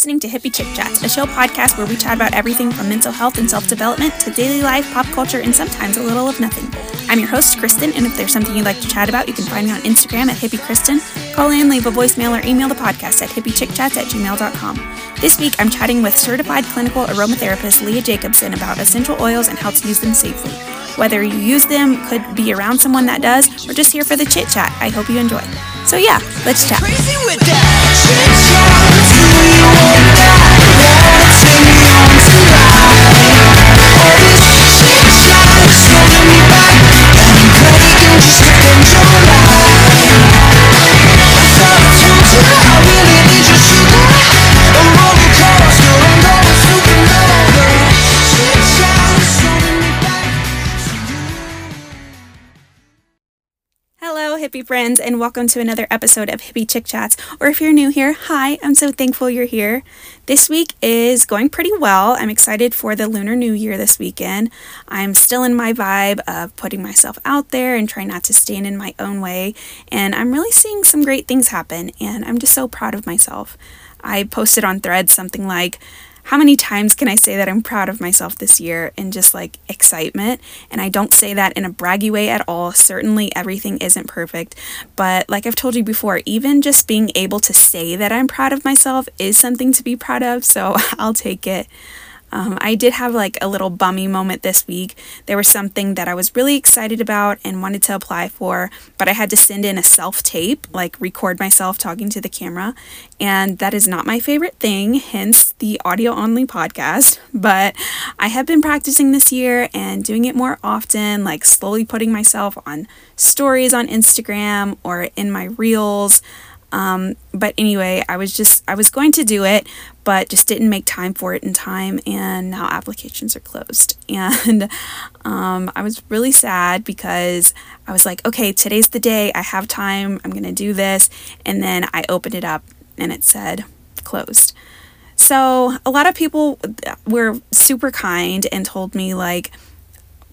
listening to Hippy Chick Chats, a show podcast where we chat about everything from mental health and self development to daily life, pop culture, and sometimes a little of nothing. I'm your host, Kristen, and if there's something you'd like to chat about, you can find me on Instagram at Hippy Kristen. Call in, leave a voicemail, or email the podcast at hippychickchats at gmail.com. This week, I'm chatting with certified clinical aromatherapist Lea Jacobson about essential oils and how to use them safely. Whether you use them, could be around someone that does, or just here for the chit chat, I hope you enjoy. So, yeah, let's chat. Hello, hippie friends, and welcome to another episode of Hippy Chick Chats. Or if you're new here, hi, I'm so thankful you're here. This week is going pretty well. I'm excited for the Lunar New Year this weekend. I'm still in my vibe of putting myself out there and trying not to stand in my own way, and I'm really seeing some great things happen, and I'm just so proud of myself. I posted on threads something like, how many times can I say that I'm proud of myself this year in just like excitement? And I don't say that in a braggy way at all. Certainly, everything isn't perfect. But like I've told you before, even just being able to say that I'm proud of myself is something to be proud of. So I'll take it. Um, I did have like a little bummy moment this week. There was something that I was really excited about and wanted to apply for, but I had to send in a self tape, like record myself talking to the camera. And that is not my favorite thing, hence the audio only podcast. But I have been practicing this year and doing it more often, like slowly putting myself on stories on Instagram or in my reels. Um, but anyway, I was just, I was going to do it, but just didn't make time for it in time, and now applications are closed. And um, I was really sad because I was like, okay, today's the day, I have time, I'm gonna do this. And then I opened it up and it said closed. So a lot of people were super kind and told me, like,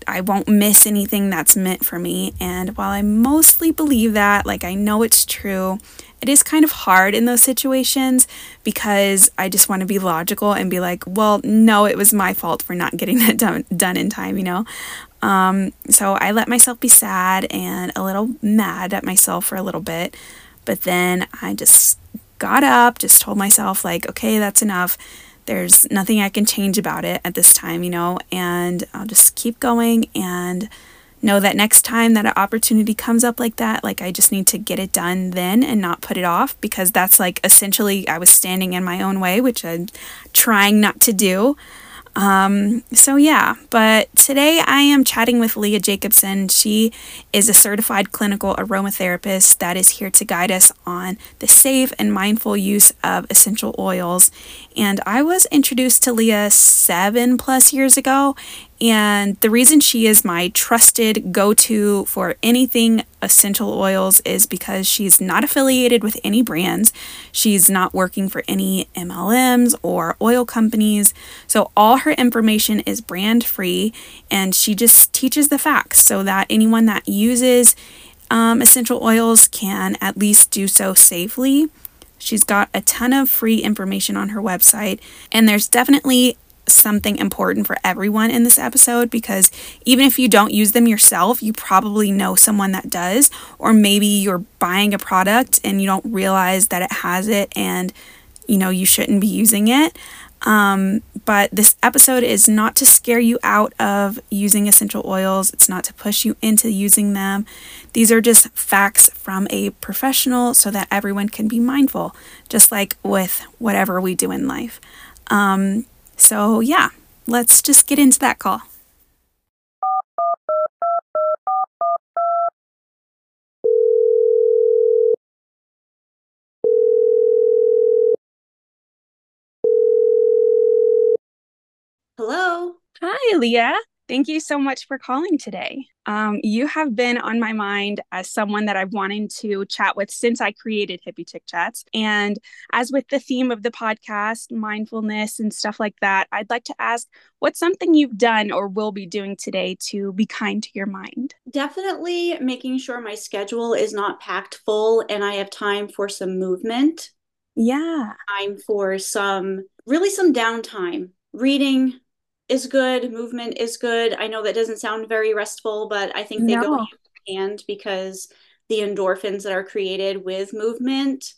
I won't miss anything that's meant for me. And while I mostly believe that, like, I know it's true, it is kind of hard in those situations because I just want to be logical and be like, well, no, it was my fault for not getting that done, done in time, you know? Um, so I let myself be sad and a little mad at myself for a little bit. But then I just got up, just told myself, like, okay, that's enough. There's nothing I can change about it at this time, you know, and I'll just keep going and know that next time that an opportunity comes up like that, like I just need to get it done then and not put it off because that's like essentially I was standing in my own way, which I'm trying not to do. Um, so yeah, but today I am chatting with Lea Jacobson. She is a certified clinical aromatherapist that is here to guide us on the safe and mindful use of essential oils. And I was introduced to Lea seven plus years ago, and the reason she is my trusted go to for anything essential oils is because she's not affiliated with any brands. She's not working for any MLMs or oil companies. So all her information is brand free and she just teaches the facts so that anyone that uses um, essential oils can at least do so safely. She's got a ton of free information on her website, and there's definitely something important for everyone in this episode because even if you don't use them yourself, you probably know someone that does, or maybe you're buying a product and you don't realize that it has it and you know you shouldn't be using it. Um, but this episode is not to scare you out of using essential oils, it's not to push you into using them. These are just facts from a professional so that everyone can be mindful, just like with whatever we do in life. Um, so, yeah, let's just get into that call. Hello. Hi, Lea. Thank you so much for calling today. Um, you have been on my mind as someone that I've wanted to chat with since I created Hippy Chick Chats. And as with the theme of the podcast, mindfulness and stuff like that, I'd like to ask what's something you've done or will be doing today to be kind to your mind? Definitely making sure my schedule is not packed full and I have time for some movement Yeah. Time for some really some downtime. Reading is good, movement is good. I know that doesn't sound very restful, but I think they no. go hand in hand because the endorphins that are created with movement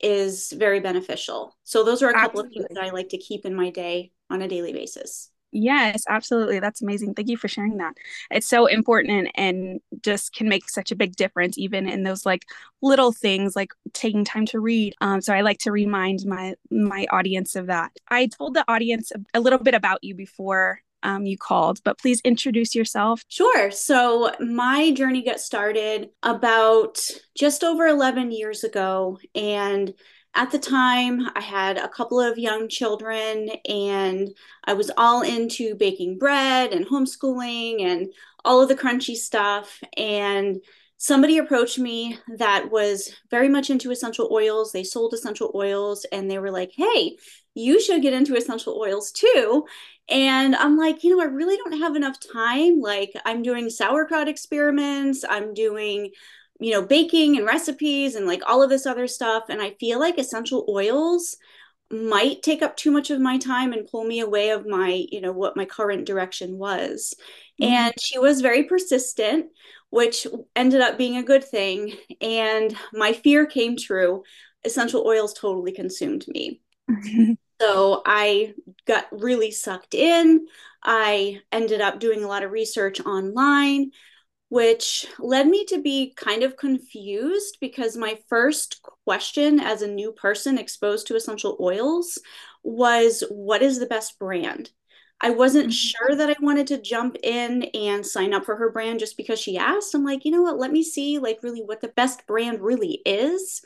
is very beneficial. So those are a couple Absolutely. of things that I like to keep in my day on a daily basis. Yes, absolutely. That's amazing. Thank you for sharing that. It's so important and just can make such a big difference, even in those like little things like taking time to read. Um, so I like to remind my my audience of that. I told the audience a little bit about you before um, you called, but please introduce yourself. Sure. So, my journey got started about just over 11 years ago. And at the time, I had a couple of young children, and I was all into baking bread and homeschooling and all of the crunchy stuff. And somebody approached me that was very much into essential oils. They sold essential oils, and they were like, hey, you should get into essential oils too. And I'm like, you know, I really don't have enough time. Like, I'm doing sauerkraut experiments, I'm doing, you know, baking and recipes and like all of this other stuff. And I feel like essential oils might take up too much of my time and pull me away of my, you know, what my current direction was. Mm-hmm. And she was very persistent, which ended up being a good thing. And my fear came true. Essential oils totally consumed me. so I got really sucked in. I ended up doing a lot of research online, which led me to be kind of confused because my first question as a new person exposed to essential oils was what is the best brand? I wasn't mm-hmm. sure that I wanted to jump in and sign up for her brand just because she asked. I'm like, you know what? Let me see like really what the best brand really is.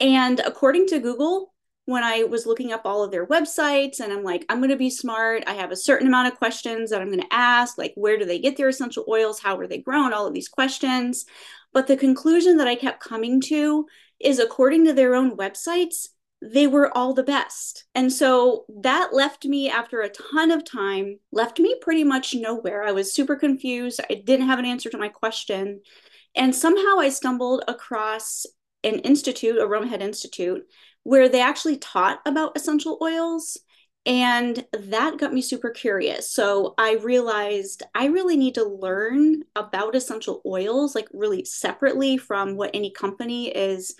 And according to Google, when I was looking up all of their websites and I'm like, I'm going to be smart. I have a certain amount of questions that I'm going to ask, like, where do they get their essential oils? How are they grown? All of these questions. But the conclusion that I kept coming to is according to their own websites, they were all the best. And so that left me after a ton of time, left me pretty much nowhere. I was super confused. I didn't have an answer to my question. And somehow I stumbled across an institute, Aromahead Institute, where they actually taught about essential oils. And that got me super curious. So I realized I really need to learn about essential oils, like really separately from what any company is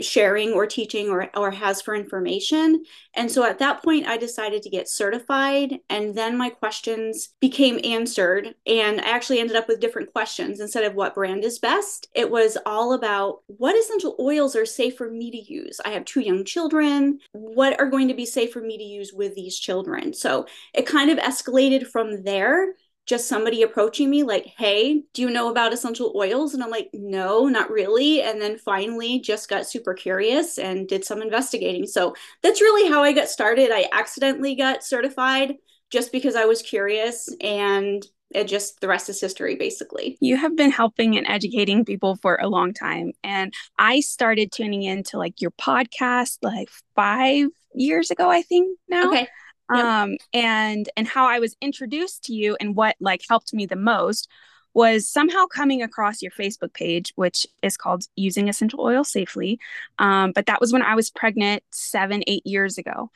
sharing or teaching or, or has for information. And so at that point, I decided to get certified. And then my questions became answered. And I actually ended up with different questions instead of what brand is best. It was all about what essential oils are safe for me to use. I have two young children. What are going to be safe for me to use with these children? So it kind of escalated from there just somebody approaching me like, hey, do you know about essential oils? And I'm like, no, not really. And then finally just got super curious and did some investigating. So that's really how I got started. I accidentally got certified just because I was curious and it just the rest is history basically you have been helping and educating people for a long time and i started tuning into like your podcast like five years ago i think now okay Yep. um and and how i was introduced to you and what like helped me the most was somehow coming across your Facebook page, which is called Using Essential Oil Safely. Um, but that was when I was pregnant seven, eight years ago.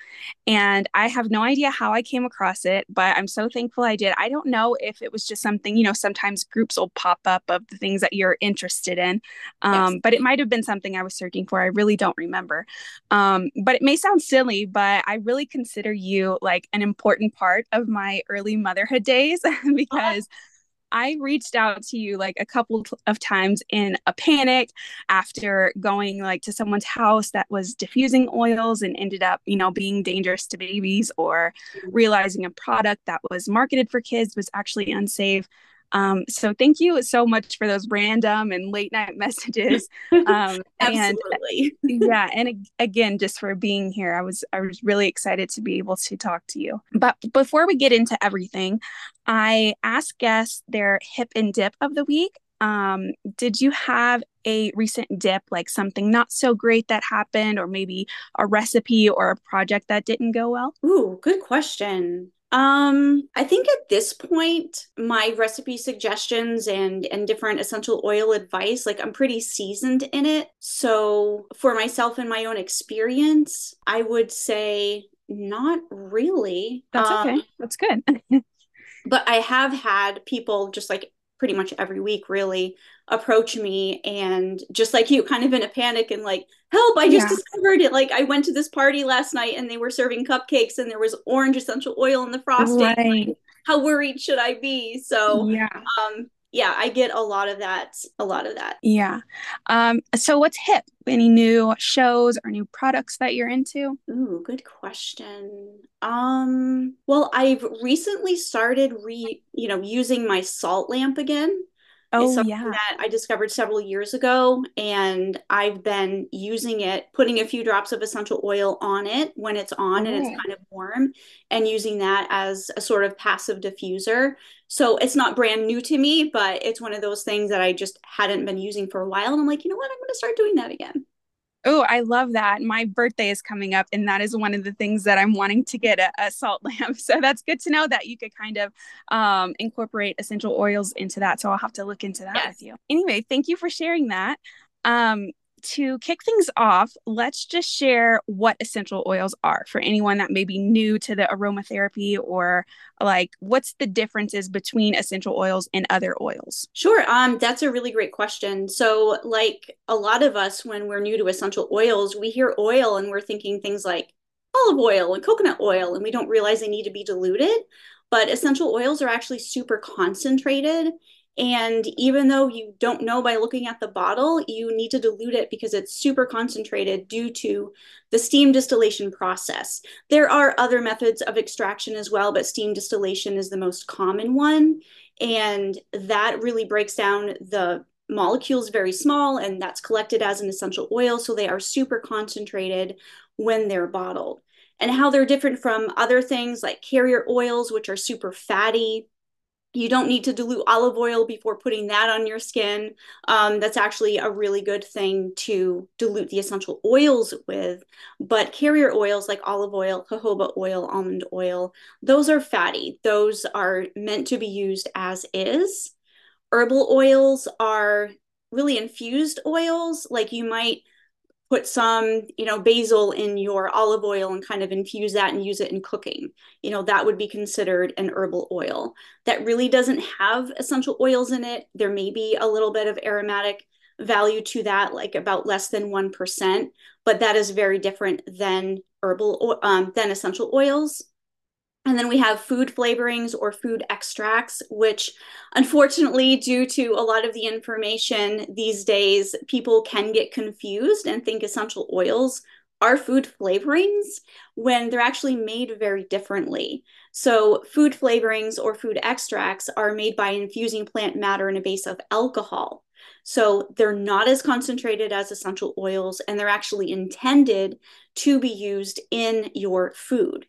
And I have no idea how I came across it, but I'm so thankful I did. I don't know if it was just something, you know, sometimes groups will pop up of the things that you're interested in. Um, yes. But it might have been something I was searching for. I really don't remember. Um, but it may sound silly, but I really consider you like an important part of my early motherhood days because. I reached out to you like a couple of times in a panic after going like to someone's house that was diffusing oils and ended up, you know, being dangerous to babies or realizing a product that was marketed for kids was actually unsafe. Um, so thank you so much for those random and late night messages. Um, Absolutely. And, yeah, and again, just for being here, I was I was really excited to be able to talk to you. But before we get into everything, I ask guests their hip and dip of the week. Um, did you have a recent dip, like something not so great that happened, or maybe a recipe or a project that didn't go well? Ooh, good question. Um, I think at this point, my recipe suggestions and and different essential oil advice, like I'm pretty seasoned in it. So for myself and my own experience, I would say not really. That's okay. Um, That's good. but I have had people just like pretty much every week really approach me and just like you kind of in a panic and like help i just yeah. discovered it like i went to this party last night and they were serving cupcakes and there was orange essential oil in the frosting right. like, how worried should i be so yeah um yeah, I get a lot of that. A lot of that. Yeah. Um, so what's hip? Any new shows or new products that you're into? Ooh, good question. Um, well, I've recently started re, you know, using my salt lamp again. Oh, yeah. That I discovered several years ago, and I've been using it, putting a few drops of essential oil on it when it's on and it's oh. kind of warm, and using that as a sort of passive diffuser. So it's not brand new to me, but it's one of those things that I just hadn't been using for a while. And I'm like, you know what? I'm going to start doing that again. Oh, I love that. My birthday is coming up, and that is one of the things that I'm wanting to get a, a salt lamp. So that's good to know that you could kind of um, incorporate essential oils into that. So I'll have to look into that yes. with you. Anyway, thank you for sharing that. Um, to kick things off, let's just share what essential oils are for anyone that may be new to the aromatherapy or like what's the differences between essential oils and other oils? Sure. Um, that's a really great question. So, like a lot of us, when we're new to essential oils, we hear oil and we're thinking things like olive oil and coconut oil, and we don't realize they need to be diluted. But essential oils are actually super concentrated and even though you don't know by looking at the bottle, you need to dilute it because it's super concentrated due to the steam distillation process. There are other methods of extraction as well, but steam distillation is the most common one. And that really breaks down the molecules very small, and that's collected as an essential oil. So they are super concentrated when they're bottled. And how they're different from other things like carrier oils, which are super fatty you don't need to dilute olive oil before putting that on your skin. Um, that's actually a really good thing to dilute the essential oils with. But carrier oils like olive oil, jojoba oil, almond oil, those are fatty. Those are meant to be used as is. Herbal oils are really infused oils. Like you might put some, you know, basil in your olive oil and kind of infuse that and use it in cooking. You know, that would be considered an herbal oil. That really doesn't have essential oils in it. There may be a little bit of aromatic value to that, like about less than 1%, but that is very different than herbal um, than essential oils. And then we have food flavorings or food extracts, which unfortunately, due to a lot of the information these days, people can get confused and think essential oils are food flavorings when they're actually made very differently. So, food flavorings or food extracts are made by infusing plant matter in a base of alcohol. So, they're not as concentrated as essential oils, and they're actually intended to be used in your food.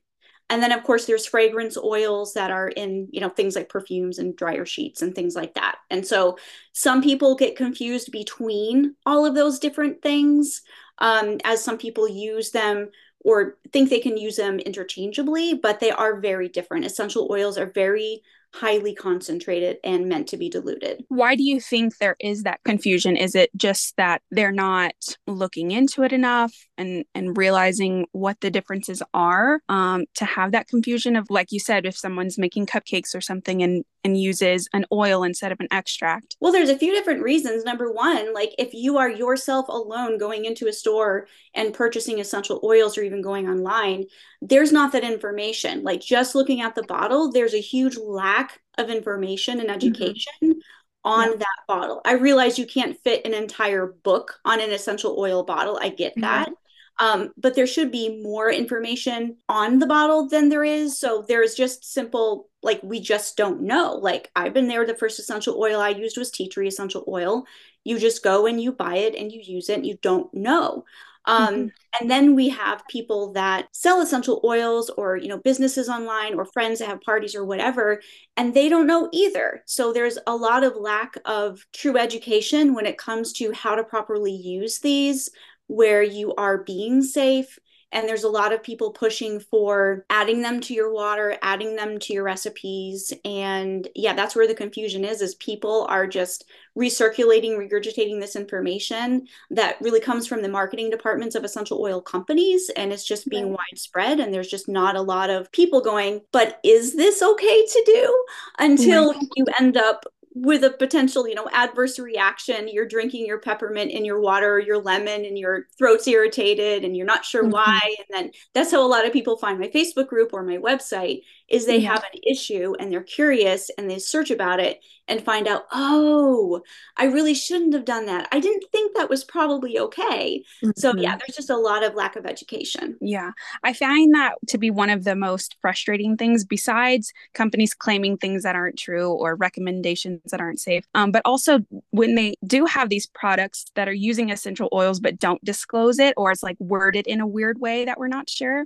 And then of course there's fragrance oils that are in, you know, things like perfumes and dryer sheets and things like that. And so some people get confused between all of those different things um, as some people use them or think they can use them interchangeably, but they are very different. Essential oils are very highly concentrated and meant to be diluted. Why do you think there is that confusion? Is it just that they're not looking into it enough and and realizing what the differences are um, to have that confusion of like you said if someone's making cupcakes or something and and uses an oil instead of an extract? Well, there's a few different reasons. Number one, like if you are yourself alone going into a store and purchasing essential oils or even going online, there's not that information. Like just looking at the bottle, there's a huge lack of information and mm-hmm. education. Mm-hmm. On yeah. that bottle. I realize you can't fit an entire book on an essential oil bottle. I get mm-hmm. Um, but there should be more information on the bottle than there is. So there's just simple, like, we just don't know. Like, I've been there. The first essential oil I used was tea tree essential oil. You just go and you buy it and you use it and you don't know. Um, mm-hmm. And then we have people that sell essential oils or, you know, businesses online or friends that have parties or whatever, and they don't know either. So there's a lot of lack of true education when it comes to how to properly use these where you are being safe and there's a lot of people pushing for adding them to your water adding them to your recipes and yeah that's where the confusion is is people are just recirculating regurgitating this information that really comes from the marketing departments of essential oil companies and it's just being right. widespread and there's just not a lot of people going but is this okay to do until right. you end up with a potential, you know, adverse reaction. You're drinking your peppermint in your water, your lemon, and your throat's irritated, and you're not sure mm-hmm. why. And then that's how a lot of people find my Facebook group or my website is they have an issue and they're curious and they search about it and find out, oh, I really shouldn't have done that. I didn't think that was probably okay. Mm-hmm. So, yeah, there's just a lot of lack of education. Yeah. I find that to be one of the most frustrating things, besides companies claiming things that aren't true or recommendations that aren't safe. Um, but also when they do have these products that are using essential oils but don't disclose it or it's like worded in a weird way that we're not sure.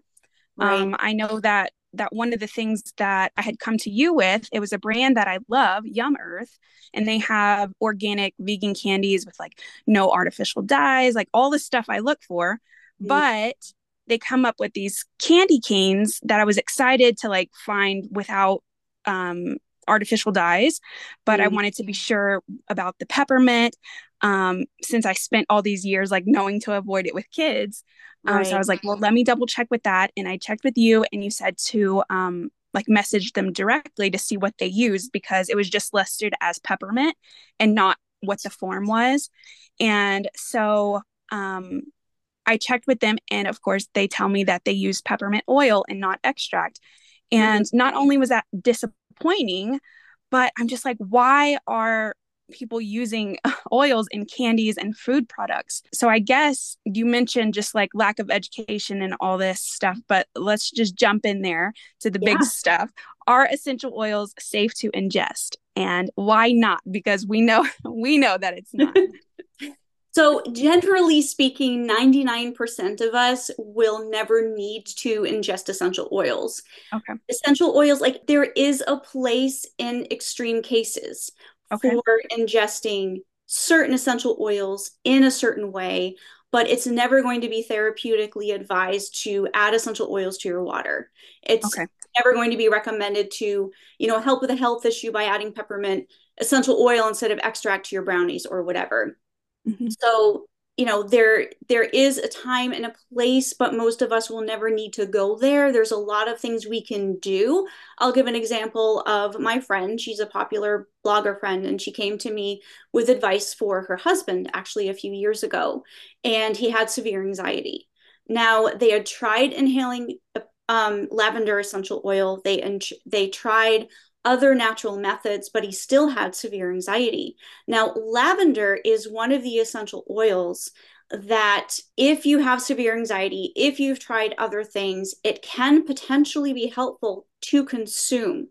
Right. Um, I know that that one of the things that I had come to you with, it was a brand that I love, YumEarth, and they have organic vegan candies with like no artificial dyes, like all the stuff I look for. Mm. But they come up with these candy canes that I was excited to like find without um, artificial dyes, but mm. I wanted to be sure about the peppermint um, since I spent all these years like knowing to avoid it with kids. Um, right. So I was like, well, let me double check with that. And I checked with you, and you said to um, like message them directly to see what they used because it was just listed as peppermint and not what the form was. And so um, I checked with them, and of course, they tell me that they use peppermint oil and not extract. And mm-hmm. not only was that disappointing, but I'm just like, why are people using oils in candies and food products. So I guess you mentioned just like lack of education and all this stuff, but let's just jump in there to the yeah. big stuff. Are essential oils safe to ingest? And why not? Because we know we know that it's not. So, generally speaking, 99% of us will never need to ingest essential oils. Okay. Essential oils, like there is a place in extreme cases okay. for ingesting certain essential oils in a certain way, but it's never going to be therapeutically advised to add essential oils to your water. It's okay. never going to be recommended to, you know, help with a health issue by adding peppermint essential oil instead of extract to your brownies or whatever. Mm-hmm. So you know there there is a time and a place but most of us will never need to go there. There's a lot of things we can do. I'll give an example of my friend. She's a popular blogger friend and she came to me with advice for her husband actually a few years ago and he had severe anxiety. Now they had tried inhaling um, lavender essential oil. They and they tried other natural methods, but he still had severe anxiety. Now, lavender is one of the essential oils that if you have severe anxiety, if you've tried other things, it can potentially be helpful to consume.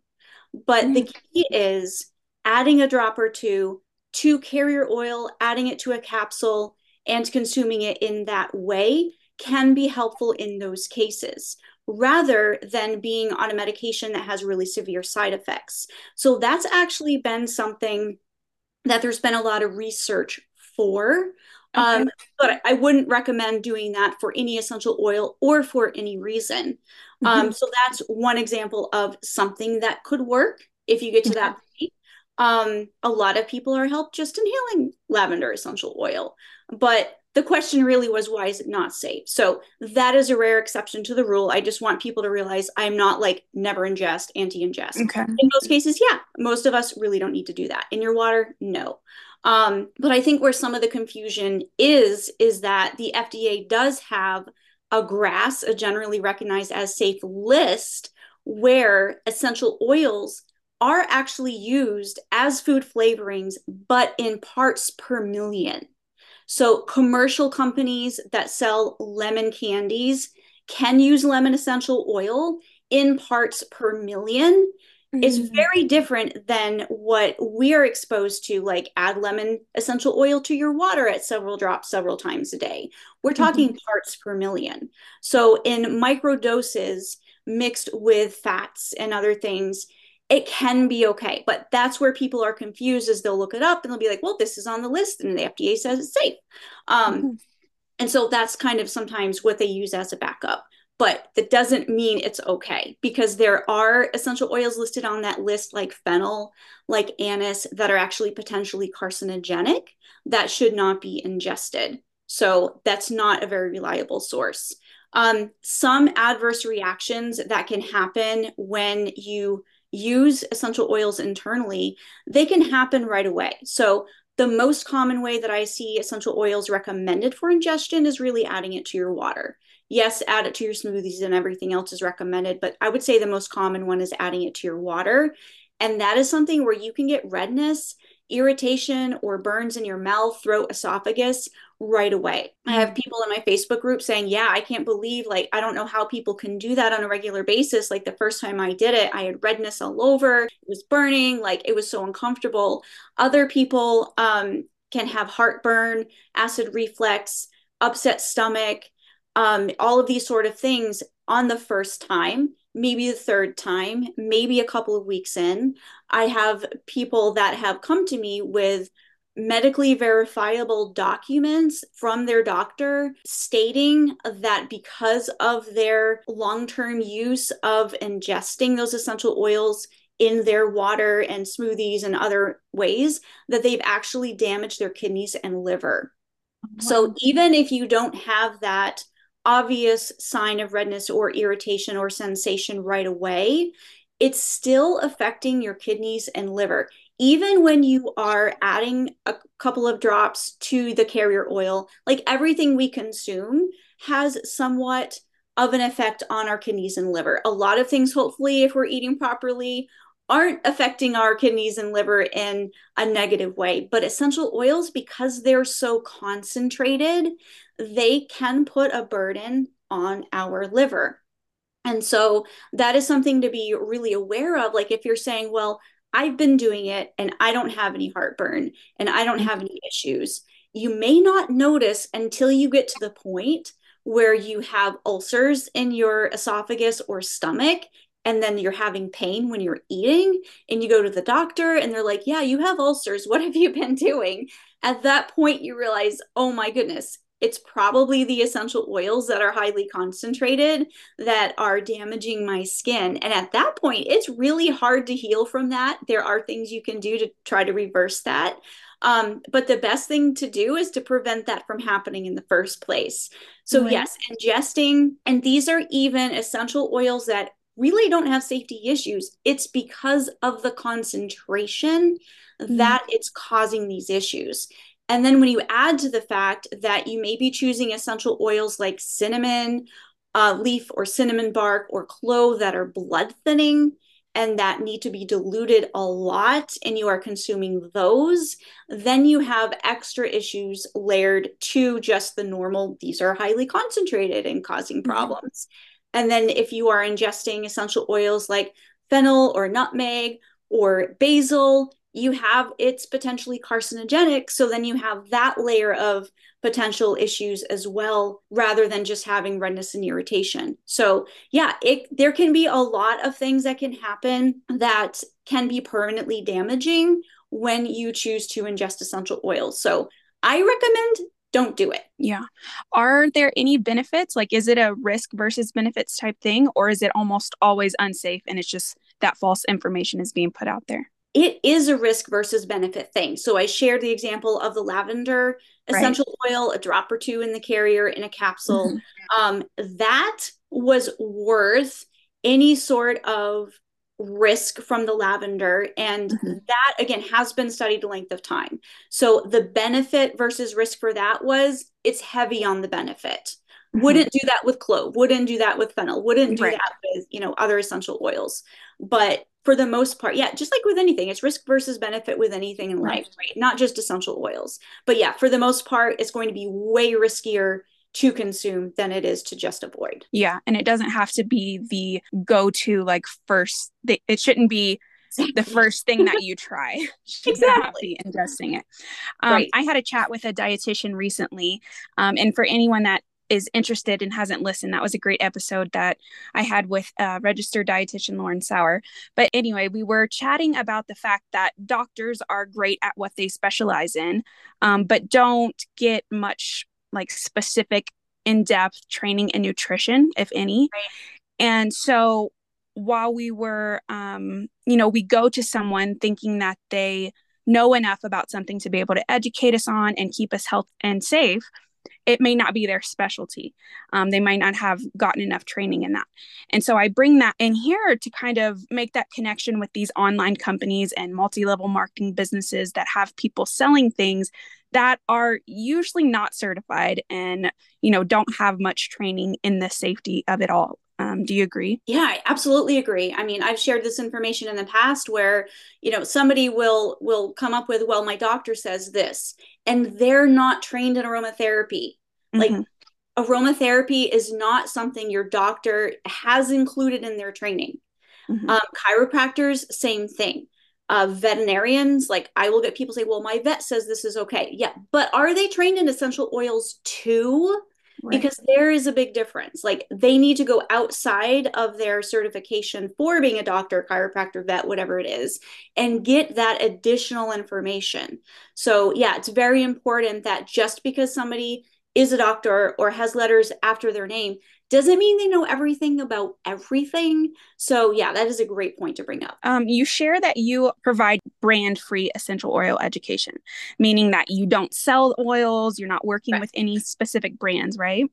But mm-hmm. the key is adding a drop or two to carrier oil, adding it to a capsule, and consuming it in that way can be helpful in those cases rather than being on a medication that has really severe side effects. So that's actually been something that there's been a lot of research for. Okay. Um, but I wouldn't recommend doing that for any essential oil or for any reason. Mm-hmm. Um, so that's one example of something that could work if you get to that point. Um, a lot of people are helped just inhaling lavender essential oil, but the question really was why is it not safe? So that is a rare exception to the rule. I just want people to realize i'm not like never ingest anti-ingest. Okay. in most cases yeah most of us really don't need to do that. In your water no. Um, but i think where some of the confusion is is that the fda does have a GRAS a generally recognized as safe list where essential oils are actually used as food flavorings but in parts per million so, commercial companies that sell lemon candies can use lemon essential oil in parts per 1000000 mm-hmm. is very different than what we are exposed to like add lemon essential oil to your water at several drops several times a day we're mm-hmm. talking mm-hmm. parts per million so in micro doses mixed with fats and other things it can be okay. But that's where people are confused is they'll look it up and they'll be like, well, this is on the list and the FDA says it's safe. Um, mm-hmm. And so that's kind of sometimes what they use as a backup. but that doesn't mean it's okay because there are essential oils listed on that list like fennel like anise that are actually potentially carcinogenic that should not be ingested so that's not a very reliable source um, some adverse reactions that can happen when you use essential oils internally they can happen right away so the most common way that I see essential oils recommended for ingestion is really adding it to your water. Yes, add it to your smoothies and everything else is recommended, but I would say the most common one is adding it to your water. And that is something where you can get redness, irritation, or burns in your mouth, throat, esophagus right away. I have mm. people in my Facebook group saying, Yeah, I can't believe, like, I don't know how people can do that on a regular basis. Like, the first time I did it, I had redness all over, it was burning, like, it was so uncomfortable. Other people um, can have heartburn, acid reflux, upset stomach, um, all of these sort of things on the first time maybe the third time, maybe a couple of weeks in. I have people that have come to me with medically verifiable documents from their doctor stating that because of their long term use of ingesting those essential oils in their water and smoothies and other ways, that they've actually damaged their kidneys and liver. Wow. So even if you don't have that obvious sign of redness or irritation or sensation right away, it's still affecting your kidneys and liver. Even when you are adding a couple of drops to the carrier oil, like everything we consume has somewhat of an effect on our kidneys and liver. A lot of things, hopefully, if we're eating properly, aren't affecting our kidneys and liver in a negative way. But essential oils, because they're so concentrated, they can put a burden on our liver. And so that is something to be really aware of. Like if you're saying, well, I've been doing it and I don't have any heartburn and I don't have any issues, you may not notice until you get to the point where you have ulcers in your esophagus or stomach and then you're having pain when you're eating and you go to the doctor and they're like yeah you have ulcers what have you been doing at that point you realize oh my goodness it's probably the essential oils that are highly concentrated that are damaging my skin and at that point it's really hard to heal from that there are things you can do to try to reverse that um, but the best thing to do is to prevent that from happening in the first place. So, yes, ingesting, and these are even essential oils that really don't have safety issues. It's because of the concentration mm-hmm. that it's causing these issues. And then when you add to the fact that you may be choosing essential oils like cinnamon uh, leaf or cinnamon bark or clove that are blood thinning and that need to be diluted a lot, and you are consuming those, then you have extra issues layered to just the normal. These are highly concentrated and causing mm-hmm. problems. Mm-hmm. And then if you are ingesting essential oils like fennel or nutmeg or basil, you have it's potentially carcinogenic. So then you have that layer of potential issues as well, rather than just having redness and irritation. So yeah, it there can be a lot of things that can happen that can be permanently damaging when you choose to ingest essential oils. So I recommend don't do it. Yeah. Are there any benefits? Like, is it a risk versus benefits type thing, or is it almost always unsafe and it's just that false information is being put out there? It is a risk versus benefit thing. So, I shared the example of the lavender essential right. oil, a drop or two in the carrier in a capsule. Mm-hmm. Um, that was worth any sort of risk from the lavender and mm-hmm. that again has been studied a length of time so the benefit versus risk for that was it's heavy on the benefit mm-hmm. wouldn't do that with clove wouldn't do that with fennel wouldn't do right. that with you know other essential oils but for the most part yeah just like with anything it's risk versus benefit with anything in life right not just essential oils but yeah for the most part it's going to be way riskier to consume than it is to just avoid. Yeah. And it doesn't have to be the go to, like, first, it shouldn't be the first thing that you try. exactly. ingesting it. Um, right. I had a chat with a dietitian recently. Um, and for anyone that is interested and hasn't listened, that was a great episode that I had with uh, registered dietitian Lauren Sauer. But anyway, we were chatting about the fact that doctors are great at what they specialize in, um, but don't get much like specific in depth training in nutrition, if any. Right. And so while we were, um, you know, we go to someone thinking that they know enough about something to be able to educate us on and keep us health and safe it may not be their specialty. Um, they might not have gotten enough training in that. And so I bring that in here to kind of make that connection with these online companies and multi level marketing businesses that have people selling things that are usually not certified and, you know, don't have much training in the safety of it all. Um, do you agree? Yeah, I absolutely agree. I mean, I've shared this information in the past where, you know, somebody will will come up with, well, my doctor says this, and they're not trained in aromatherapy. Mm-hmm. Like aromatherapy is not something your doctor has included in their training. Mm-hmm. Um, chiropractors, same thing. Uh, veterinarians, like I will get people say, well, my vet says this is okay. Yeah, but are they trained in essential oils too? Right. because there is a big difference. Like they need to go outside of their certification for being a doctor, chiropractor, vet, whatever it is, and get that additional information. So, yeah, it's very important that just because somebody is a doctor or has letters after their name doesn't mean they know everything about everything. So, yeah, that is a great point to bring up. Um, you share that you provide brand free essential oil education, meaning that you don't sell oils, you're not working right. with any specific brands, right?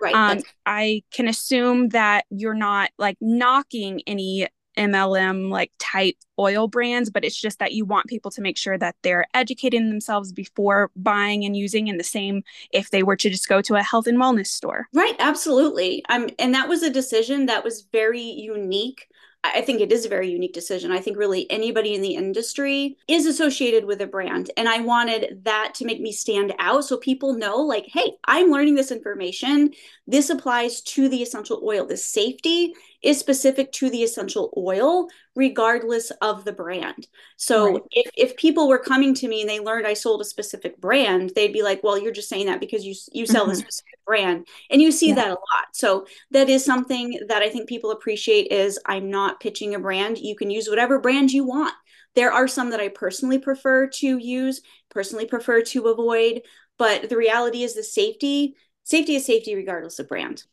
Right. Um, I can assume that you're not like knocking any MLM like type oil brands, but it's just that you want people to make sure that they're educating themselves before buying and using, and the same if they were to just go to a health and wellness store. Right, absolutely. Um, and that was a decision that was very unique I think it is a very unique decision. I think really anybody in the industry is associated with a brand. And I wanted that to make me stand out so people know, like, hey, I'm learning this information. This applies to the essential oil. The safety is specific to the essential oil, regardless of the brand. So right. if, if people were coming to me and they learned I sold a specific brand, they'd be like, well, you're just saying that because you, you sell mm-hmm. a specific brand. And you see yeah. that a lot. So that is something that I think people appreciate is I'm not pitching a brand. You can use whatever brand you want. There are some that I personally prefer to use, personally prefer to avoid, but the reality is the safety safety is safety regardless of brand.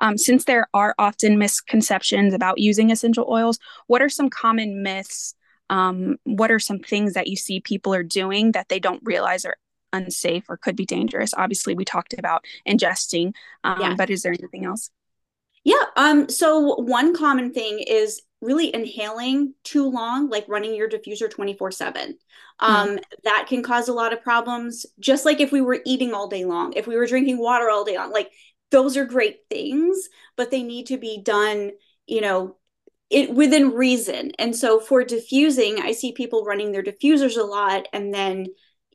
Um, since there are often misconceptions about using essential oils, what are some common myths? Um, what are some things that you see people are doing that they don't realize are unsafe or could be dangerous? Obviously, we talked about ingesting, um, yeah. but is there anything else? Yeah. Um, so one common thing is really inhaling too long, like running your diffuser 24 7. Um, mm. That can cause a lot of problems. Just like if we were eating all day long, if we were drinking water all day long, like those are great things, but they need to be done, you know, it within reason. And so for diffusing, I see people running their diffusers a lot and then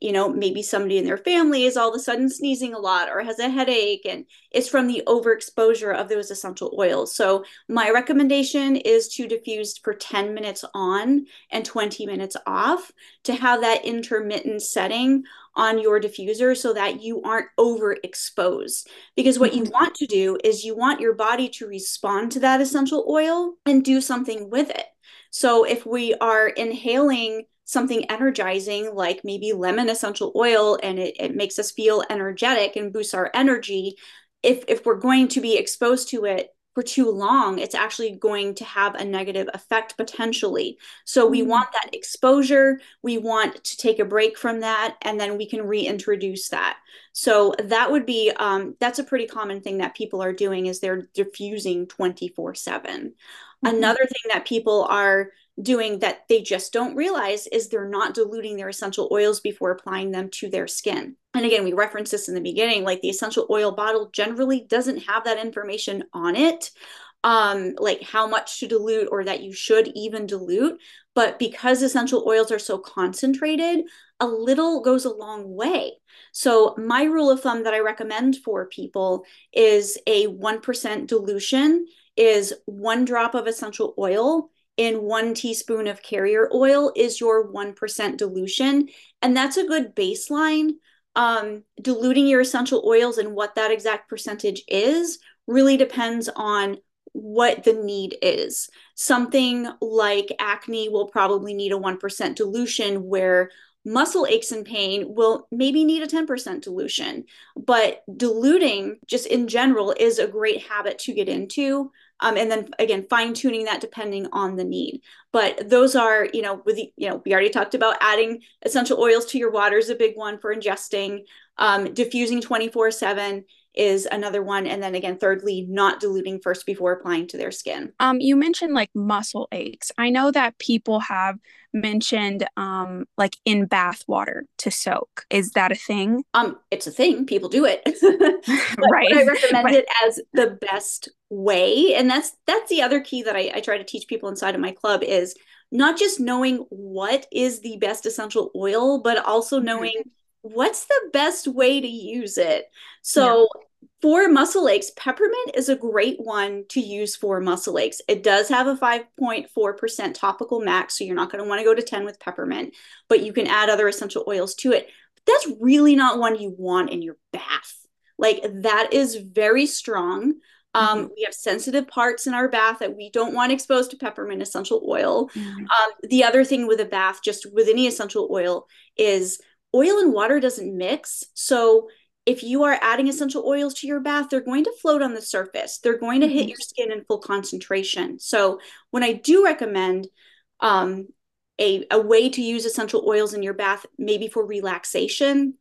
you know, maybe somebody in their family is all of a sudden sneezing a lot or has a headache, and it's from the overexposure of those essential oils. So, my recommendation is to diffuse for 10 minutes on and 20 minutes off to have that intermittent setting on your diffuser so that you aren't overexposed. Because what you mm-hmm. want to do is you want your body to respond to that essential oil and do something with it. So, if we are inhaling something energizing like maybe lemon essential oil and it, it makes us feel energetic and boosts our energy. If if we're going to be exposed to it for too long it's actually going to have a negative effect potentially. So we mm-hmm. want that exposure. We want to take a break from that and then we can reintroduce that. So that would be um, that's a pretty common thing that people are doing is they're diffusing 24 7 mm-hmm. another thing that people are doing that they just don't realize is they're not diluting their essential oils before applying them to their skin. And again, we referenced this in the beginning like the essential oil bottle generally doesn't have that information on it, um, like how much to dilute or that you should even dilute. But because essential oils are so concentrated, a little goes a long way. So, my rule of thumb that I recommend for people is a 1% dilution is one drop of essential oil in one teaspoon of carrier oil is your 1% dilution. And that's a good baseline. Um, diluting your essential oils and what that exact percentage is really depends on what the need is. Something like acne will probably need a 1% dilution, where muscle aches and pain will maybe need a 10% dilution. But diluting, just in general, is a great habit to get into. Um, and then again, fine tuning that depending on the need. But those are, you know, with the, you know, we already talked about adding essential oils to your water is a big one for ingesting, um, diffusing 24 7 is another one. And then again, thirdly, not diluting first before applying to their skin. Um, you mentioned like muscle aches. I know that people have mentioned um like in bath water to soak. Is that a thing? Um, it's a thing. People do it. right. I recommend it as the best way. And that's that's the other key that I, I try to teach people inside of my club is not just knowing what is the best essential oil, but also knowing mm-hmm what's the best way to use it? So yeah. for muscle aches, peppermint is a great one to use for muscle aches. It does have a 5.4% topical max, so you're not going to want to go to 10 with peppermint, but you can add other essential oils to it. But that's really not one you want in your bath. Like that is very strong. Um, mm-hmm. We have sensitive parts in our bath that we don't want exposed to peppermint essential oil. Mm-hmm. Um, the other thing with a bath, just with any essential oil, is oil and water doesn't mix. So if you are adding essential oils to your bath, they're going to float on the surface. They're going to hit mm-hmm. your skin in full concentration. So when I do recommend um, a, a way to use essential oils in your bath, maybe for relaxation,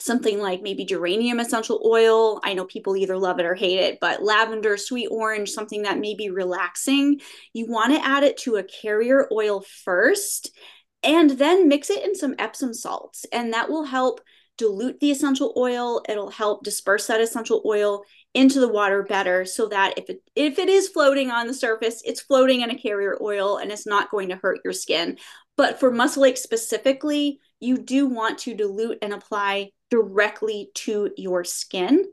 something like maybe geranium essential oil. I know people either love it or hate it, but lavender, sweet orange, something that may be relaxing. You want to add it to a carrier oil first and then mix it in some Epsom salts, and that will help dilute the essential oil. It'll help disperse that essential oil into the water better so that if it if it is floating on the surface, it's floating in a carrier oil and it's not going to hurt your skin. But for muscle ache specifically, you do want to dilute and apply directly to your skin,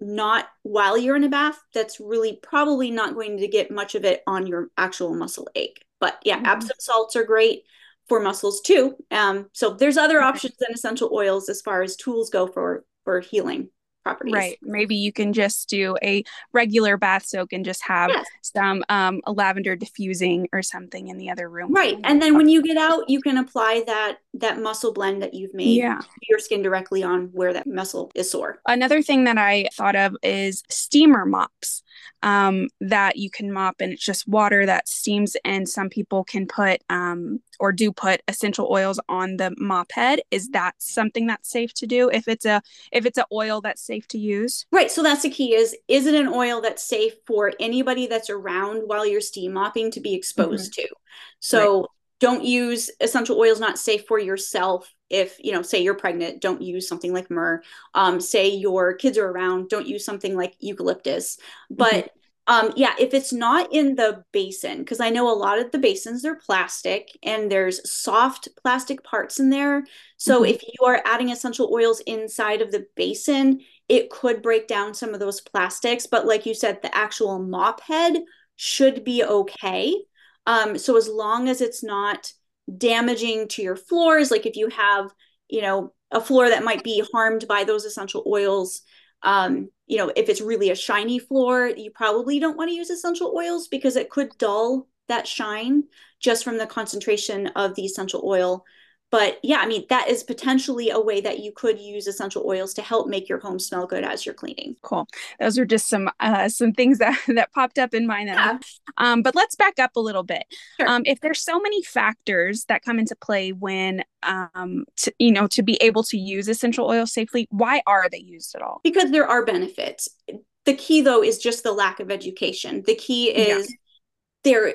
not while you're in a bath. That's really probably not going to get much of it on your actual muscle ache. But yeah, mm-hmm. Epsom salts are great for muscles too. Um, so there's other options than essential oils as far as tools go for for healing properties. Right. Maybe you can just do a regular bath soak and just have yes. some um, a lavender diffusing or something in the other room. Right. And then when you get out, you can apply that that muscle blend that you've made yeah. your skin directly on where that muscle is sore. Another thing that I thought of is steamer mops um, that you can mop and it's just water that steams and some people can put um, or do put essential oils on the mop head is that something that's safe to do if it's a if it's an oil that's safe to use right so that's the key is is it an oil that's safe for anybody that's around while you're steam mopping to be exposed mm-hmm. to so right. don't use essential oils not safe for yourself if you know say you're pregnant don't use something like myrrh um, say your kids are around don't use something like eucalyptus but mm-hmm. Um, yeah, if it's not in the basin, because I know a lot of the basins they're plastic and there's soft plastic parts in there. So mm-hmm. if you are adding essential oils inside of the basin, it could break down some of those plastics. But like you said, the actual mop head should be okay. Um, so as long as it's not damaging to your floors, like if you have, you know, a floor that might be harmed by those essential oils, um, you know, if it's really a shiny floor, you probably don't want to use essential oils because it could dull that shine just from the concentration of the essential oil but yeah i mean that is potentially a way that you could use essential oils to help make your home smell good as you're cleaning. Cool. Those are just some uh, some things that that popped up in mind yeah. um, but let's back up a little bit. Sure. um, if there's so many factors that come into play when um, to, you know to be able to use essential oils safely why are they used at all? Because there are benefits. The key though is just the lack of education. The key is yeah. there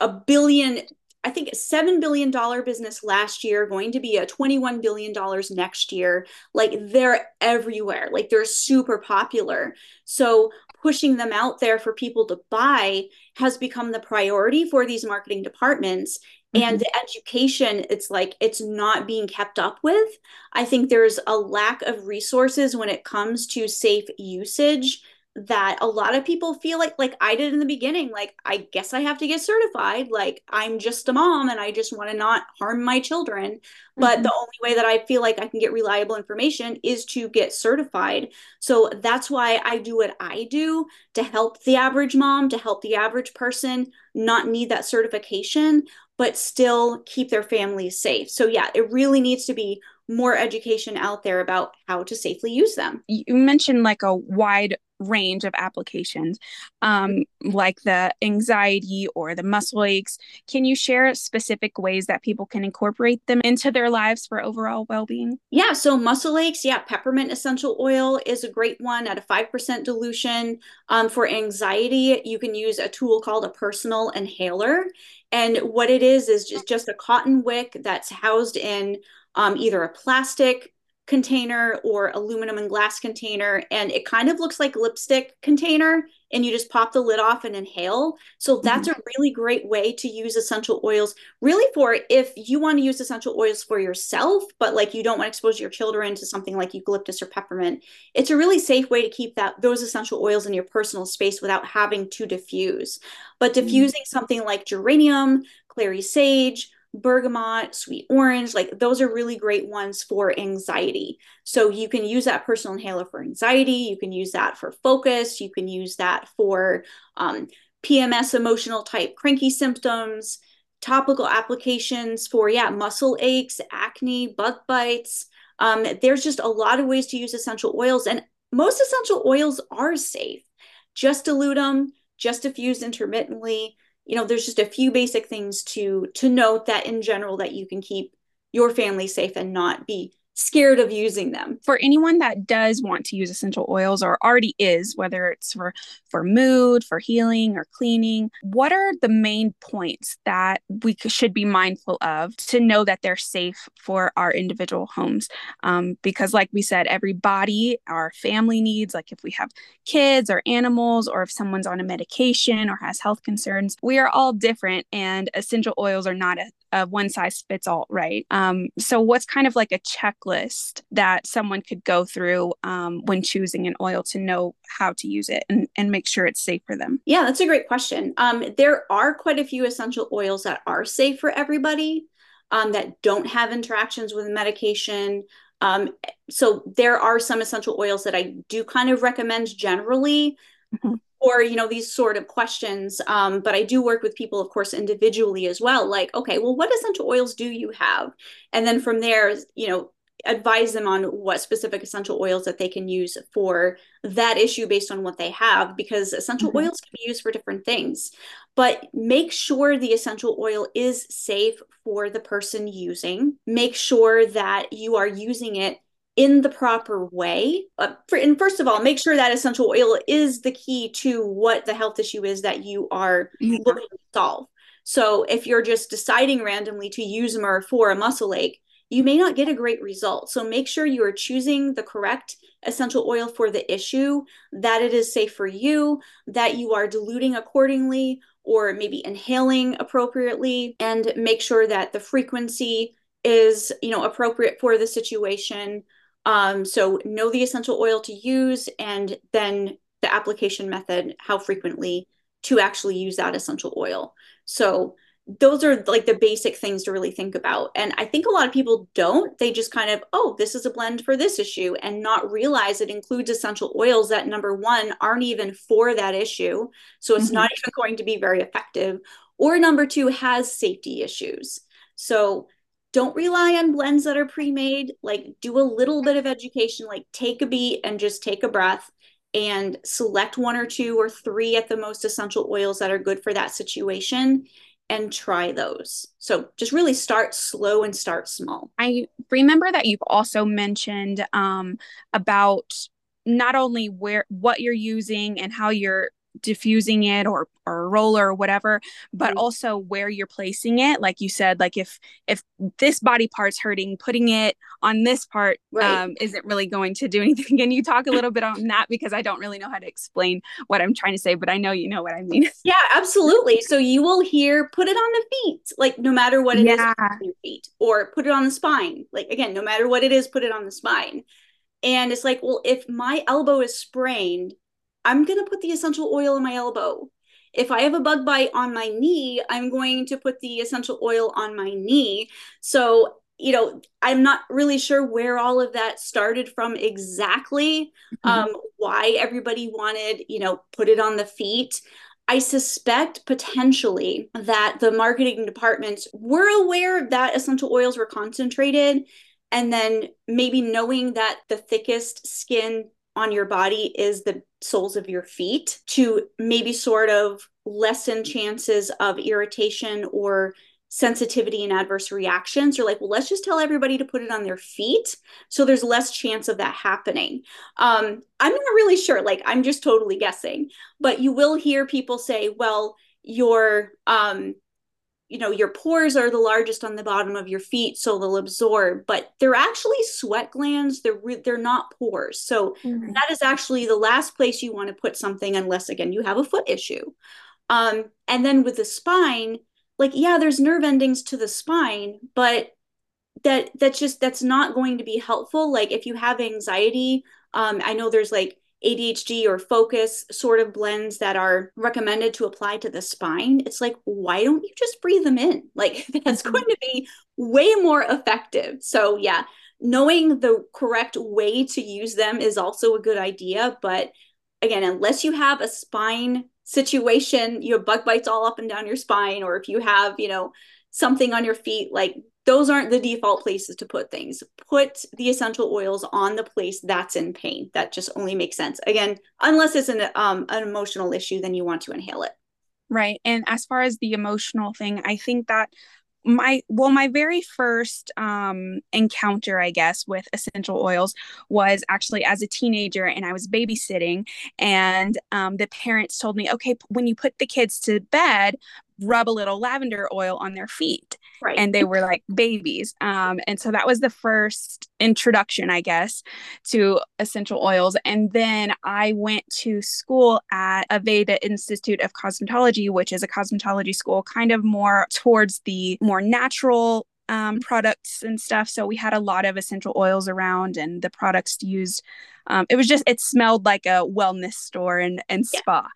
a billion I think $7 billion business last year, going to be a $21 billion next year. Like they're everywhere, like they're super popular. So pushing them out there for people to buy has become the priority for these marketing departments. Mm-hmm. And the education, it's like it's not being kept up with. I think there's a lack of resources when it comes to safe usage that a lot of people feel like like I did in the beginning like I guess I have to get certified like I'm just a mom and I just want to not harm my children but mm-hmm. the only way that I feel like I can get reliable information is to get certified so that's why I do what I do to help the average mom to help the average person not need that certification but still keep their families safe so yeah it really needs to be more education out there about how to safely use them. You mentioned like a wide range of applications, um, like the anxiety or the muscle aches. Can you share specific ways that people can incorporate them into their lives for overall well being? Yeah, so muscle aches, yeah, peppermint essential oil is a great one at a 5% dilution. Um, for anxiety, you can use a tool called a personal inhaler. And what it is, is just, just a cotton wick that's housed in um, either a plastic container or aluminum and glass container and it kind of looks like lipstick container and you just pop the lid off and inhale so that's mm-hmm. a really great way to use essential oils really for if you want to use essential oils for yourself but like you don't want to expose your children to something like eucalyptus or peppermint it's a really safe way to keep that those essential oils in your personal space without having to diffuse but mm-hmm. diffusing mm-hmm. something like geranium clary sage bergamot, sweet orange, like those are really great ones for anxiety. So you can use that personal inhaler for anxiety. You can use that for focus. You can use that for um, PMS, emotional type cranky symptoms, topical applications for, yeah, muscle aches, acne, bug bites. Um, there's just a lot of ways to use essential oils, and most essential oils are safe. Just dilute them, just diffuse intermittently you know there's just a few basic things to to note that in general that you can keep your family safe and not be scared of using them. For anyone that does want to use essential oils or already is, whether it's for for mood, for healing or cleaning, what are the main points that we should be mindful of to know that they're safe for our individual homes? Um, because, like we said, every body, our family needs, like if we have kids or animals, or if someone's on a medication or has health concerns, we are all different, and essential oils are not a, a one size fits all, right? Um, so, what's kind of like a checklist that someone could go through um, when choosing an oil to know how to use it and, and make sure it's safe for them? Yeah, that's a great question. Um, there are quite a few essential oils that are safe for everybody um, that don't have interactions with medication. Um, so, there are some essential oils that I do kind of recommend generally. Mm-hmm or you know these sort of questions um, but i do work with people of course individually as well like okay well what essential oils do you have? And then from there you know advise them on what specific essential oils that they can use for that issue based on what they have because essential mm-hmm. oils can be used for different things. But make sure the essential oil is safe for the person using. Make sure that you are using it in the proper way. Uh, for, and first of all, make sure that essential oil is the key to what the health issue is that you are mm-hmm. looking to solve. So if you're just deciding randomly to use myrrh for a muscle ache, you may not get a great result. So make sure you are choosing the correct essential oil for the issue, that it is safe for you, that you are diluting accordingly or maybe inhaling appropriately, and make sure that the frequency is, you know, appropriate for the situation. Um, so know the essential oil to use and then the application method, how frequently to actually use that essential oil. So those are like the basic things to really think about. And I think a lot of people don't. They just kind of, oh, this is a blend for this issue and not realize it includes essential oils that number one aren't even for that issue. So it's mm-hmm. not even going to be very effective. Or number two has safety issues. So don't rely on blends that are pre-made like do a little bit of education like take a beat and just take a breath and select one or two or three at the most essential oils that are good for that situation and try those. So just really start slow and start small. I remember that you've also mentioned um, about not only where what you're using and how you're diffusing it or or a roller or whatever but mm-hmm. also where you're placing it like you said like if if this body part's hurting putting it on this part right. um, isn't really going to do anything can you talk a little bit on that because i don't really know how to explain what i'm trying to say but i know you know what i mean yeah absolutely so you will hear put it on the feet like no matter what it yeah. is, your feet or put it on the spine like again no matter what it is put it on the spine and it's like well if my elbow is sprained I'm going to put the essential oil on my elbow. If I have a bug bite on my knee, I'm going to put the essential oil on my knee. So, you know, I'm not really sure where all of that started from exactly, mm-hmm. um, why everybody wanted, you know, put it on the feet. I suspect potentially that the marketing departments were aware that essential oils were concentrated. And then maybe knowing that the thickest skin on your body is the soles of your feet to maybe sort of lessen chances of irritation or sensitivity and adverse reactions. You're like well let's just tell everybody to put it on their feet. So there's less chance of that happening. Um i'm not really sure. Like i'm just totally guessing. But you will hear people say well your um you know your pores are the largest on the bottom of your feet so they'll absorb but they're actually sweat glands they're re- they're not pores. So mm-hmm. that is actually the last place you want to put something unless again you have a foot issue. Um, and then with the spine like yeah there's nerve endings to the spine but that that's just that's not going to be helpful. Like if you have anxiety um, i know there's like ADHD or focus sort of blends that are recommended to apply to the spine, it's like, why don't you just breathe them in? Like, that's mm-hmm. going to be way more effective. So, yeah, knowing the correct way to use them is also a good idea. But again, unless you have a spine situation, you have bug bites all up and down your spine, or if you have, you know, something on your feet, like those aren't the default places to put things. Put the essential oils on the place that's in pain. That just only makes sense. Again, unless it's an um, an emotional issue, then you want to inhale it. Right. And as far as the emotional thing, I think that my well my very first um encounter i guess with essential oils was actually as a teenager and i was babysitting and um the parents told me okay when you put the kids to bed rub a little lavender oil on their feet. Right. And they were like babies. Um, and so that was the first introduction, I guess, to essential oils. And then I went to school at Aveda Institute of Cosmetology, which is a cosmetology school, kind of more towards the more natural um, products and stuff. So we had a lot of essential oils around, and the products used. Um, it was just it smelled like a wellness store and and spa.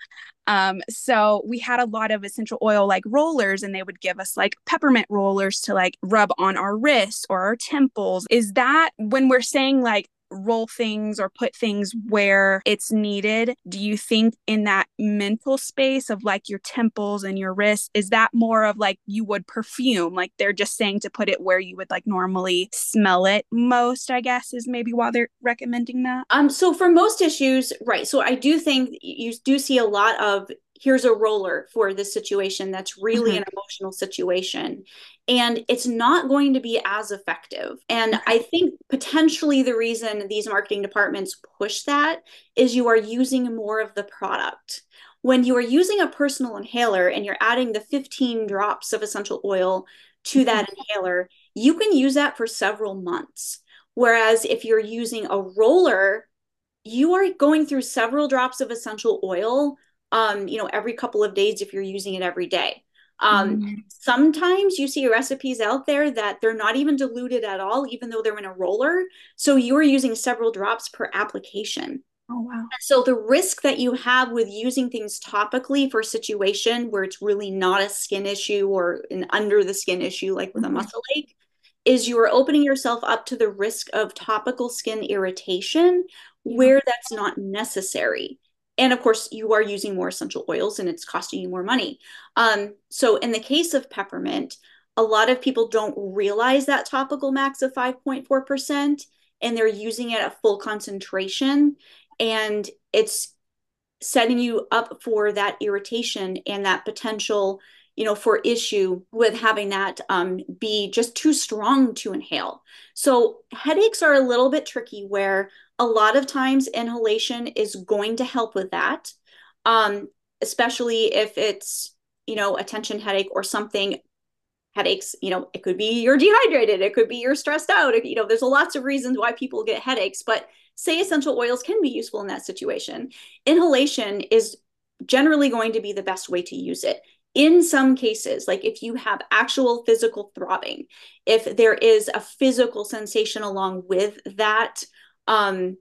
Um, so we had a lot of essential oil like rollers, and they would give us like peppermint rollers to like rub on our wrists or our temples. Is that when we're saying like roll things or put things where it's needed. Do you think in that mental space of like your temples and your wrists is that more of like you would perfume? Like they're just saying to put it where you would like normally smell it most i guess is maybe why they're recommending that? Um so for most issues right so i do think you do see a lot of here's a roller for this situation that's really mm-hmm. an emotional situation. And it's not going to be as effective. And i think potentially the reason these marketing departments push that is you are using more of the product. When you are using a personal inhaler and you're adding the 15 drops of essential oil to that mm-hmm. inhaler you can use that for several months. Whereas if you're using a roller you are going through several drops of essential oil um, you know, every couple of days if you're using it every day. Um, mm-hmm. Sometimes you see recipes out there that they're not even diluted at all, even though they're in a roller. So you're using several drops per application. Oh, wow. So the risk that you have with using things topically for a situation where it's really not a skin issue or an under the skin issue, like with mm-hmm. a muscle ache, is you are opening yourself up to the risk of topical skin irritation where that's not necessary and of course you are using more essential oils and it's costing you more money. Um, so in the case of peppermint a lot of people don't realize that topical max of 5.4% and they're using it at full concentration. And it's setting you up for that irritation and that potential you know for issue with having that um, be just too strong to inhale. So headaches are a little bit tricky where a lot of times inhalation is going to help with that um, especially if it's you know a tension headache or something headaches you know it could be you're dehydrated it could be you're stressed out you know there's lots of reasons why people get headaches but say essential oils can be useful in that situation. Inhalation is generally going to be the best way to use it. In some cases, like if you have actual physical throbbing, if there is a physical sensation along with that, um,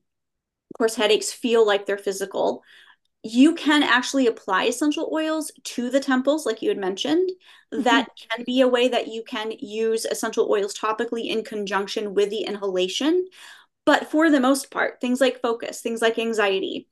of course, headaches feel like they're physical. you can actually apply essential oils to the temples, like you had mentioned. Mm-hmm. That can be a way that you can use essential oils topically in conjunction with the inhalation. But for the most part, things like focus, things like anxiety,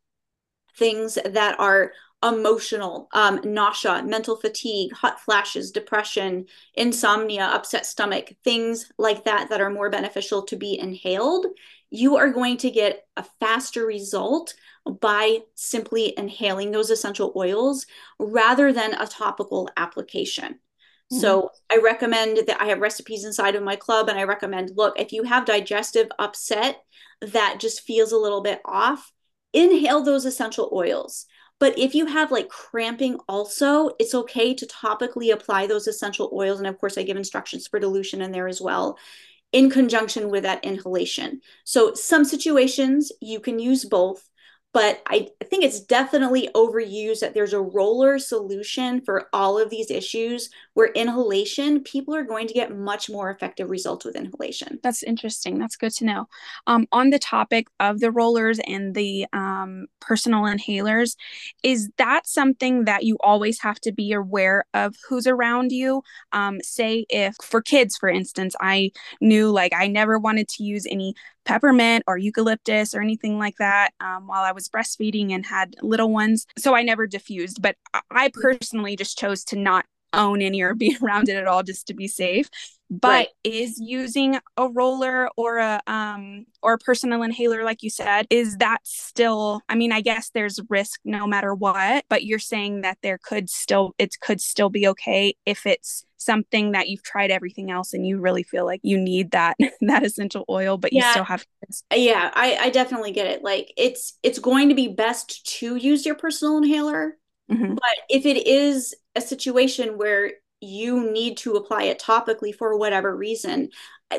things that are emotional, um, nausea, mental fatigue, hot flashes, depression, insomnia, upset stomach, things like that that are more beneficial to be inhaled, you are going to get a faster result by simply inhaling those essential oils rather than a topical application. Mm-hmm. So I recommend that I have recipes inside of my club and I recommend look, if you have digestive upset that just feels a little bit off, inhale those essential oils. But if you have like cramping also, it's okay to topically apply those essential oils. And of course, I give instructions for dilution in there as well in conjunction with that inhalation. So some situations you can use both but I think it's definitely overused that there's a roller solution for all of these issues where inhalation, people are going to get much more effective results with inhalation. That's interesting. That's good to know. Um, on the topic of the rollers and the um, personal inhalers, is that something that you always have to be aware of who's around you? Um, say, if for kids, for instance, I knew like I never wanted to use any peppermint or eucalyptus or anything like that um, while I was breastfeeding and had little ones. So I never diffused, but I personally just chose to not own any or be around it at all just to be safe but right. is using a roller or a um or a personal inhaler like you said is that still i mean i guess there's risk no matter what but you're saying that there could still it could still be okay if it's something that you've tried everything else and you really feel like you need that that essential oil but yeah. you still have kids. yeah I, I definitely get it like it's it's going to be best to use your personal inhaler mm-hmm. but if it is a situation where you need to apply it topically for whatever reason.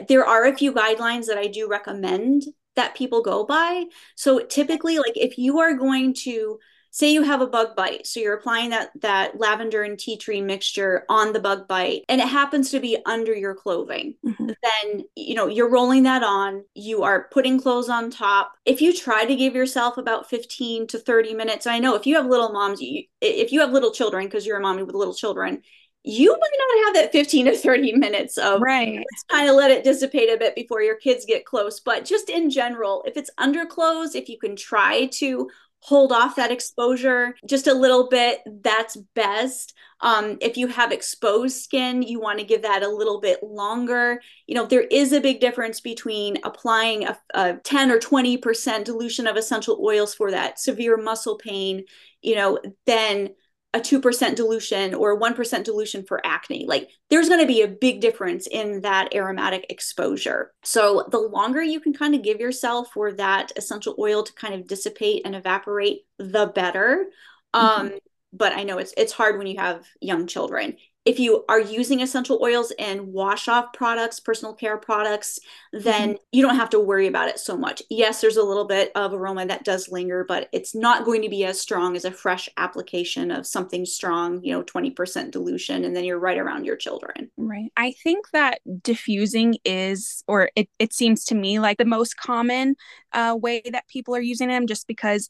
There are a few guidelines that I do recommend that people go by. So typically like if you are going to say you have a bug bite so you're applying that that lavender and tea tree mixture on the bug bite and it happens to be under your clothing. Mm-hmm. then you know you're rolling that on you are putting clothes on top. If you try to give yourself about 15 to 30 minutes i know if you have little moms you, if you have little children because you're a mommy with little children you might not have that 15 to 30 minutes of right. kind of let it dissipate a bit before your kids get close. But just in general if it's under clothes if you can try to hold off that exposure just a little bit that's best. Um, if you have exposed skin you want to give that a little bit longer. You know there is a big difference between applying a, a 10 or 20% dilution of essential oils for that severe muscle pain you know then a 2% dilution or 1% dilution for acne. Like there's going to be a big difference in that aromatic exposure. So the longer you can kind of give yourself for that essential oil to kind of dissipate and evaporate, the better. Mm-hmm. Um, but I know it's it's hard when you have young children if you are using essential oils and wash off products, personal care products, then mm-hmm. you don't have to worry about it so much. Yes, there's a little bit of aroma that does linger, but it's not going to be as strong as a fresh application of something strong, you know, 20% dilution, and then you're right around your children. Right. I think that diffusing is, or it, it seems to me like the most common uh, way that people are using them just because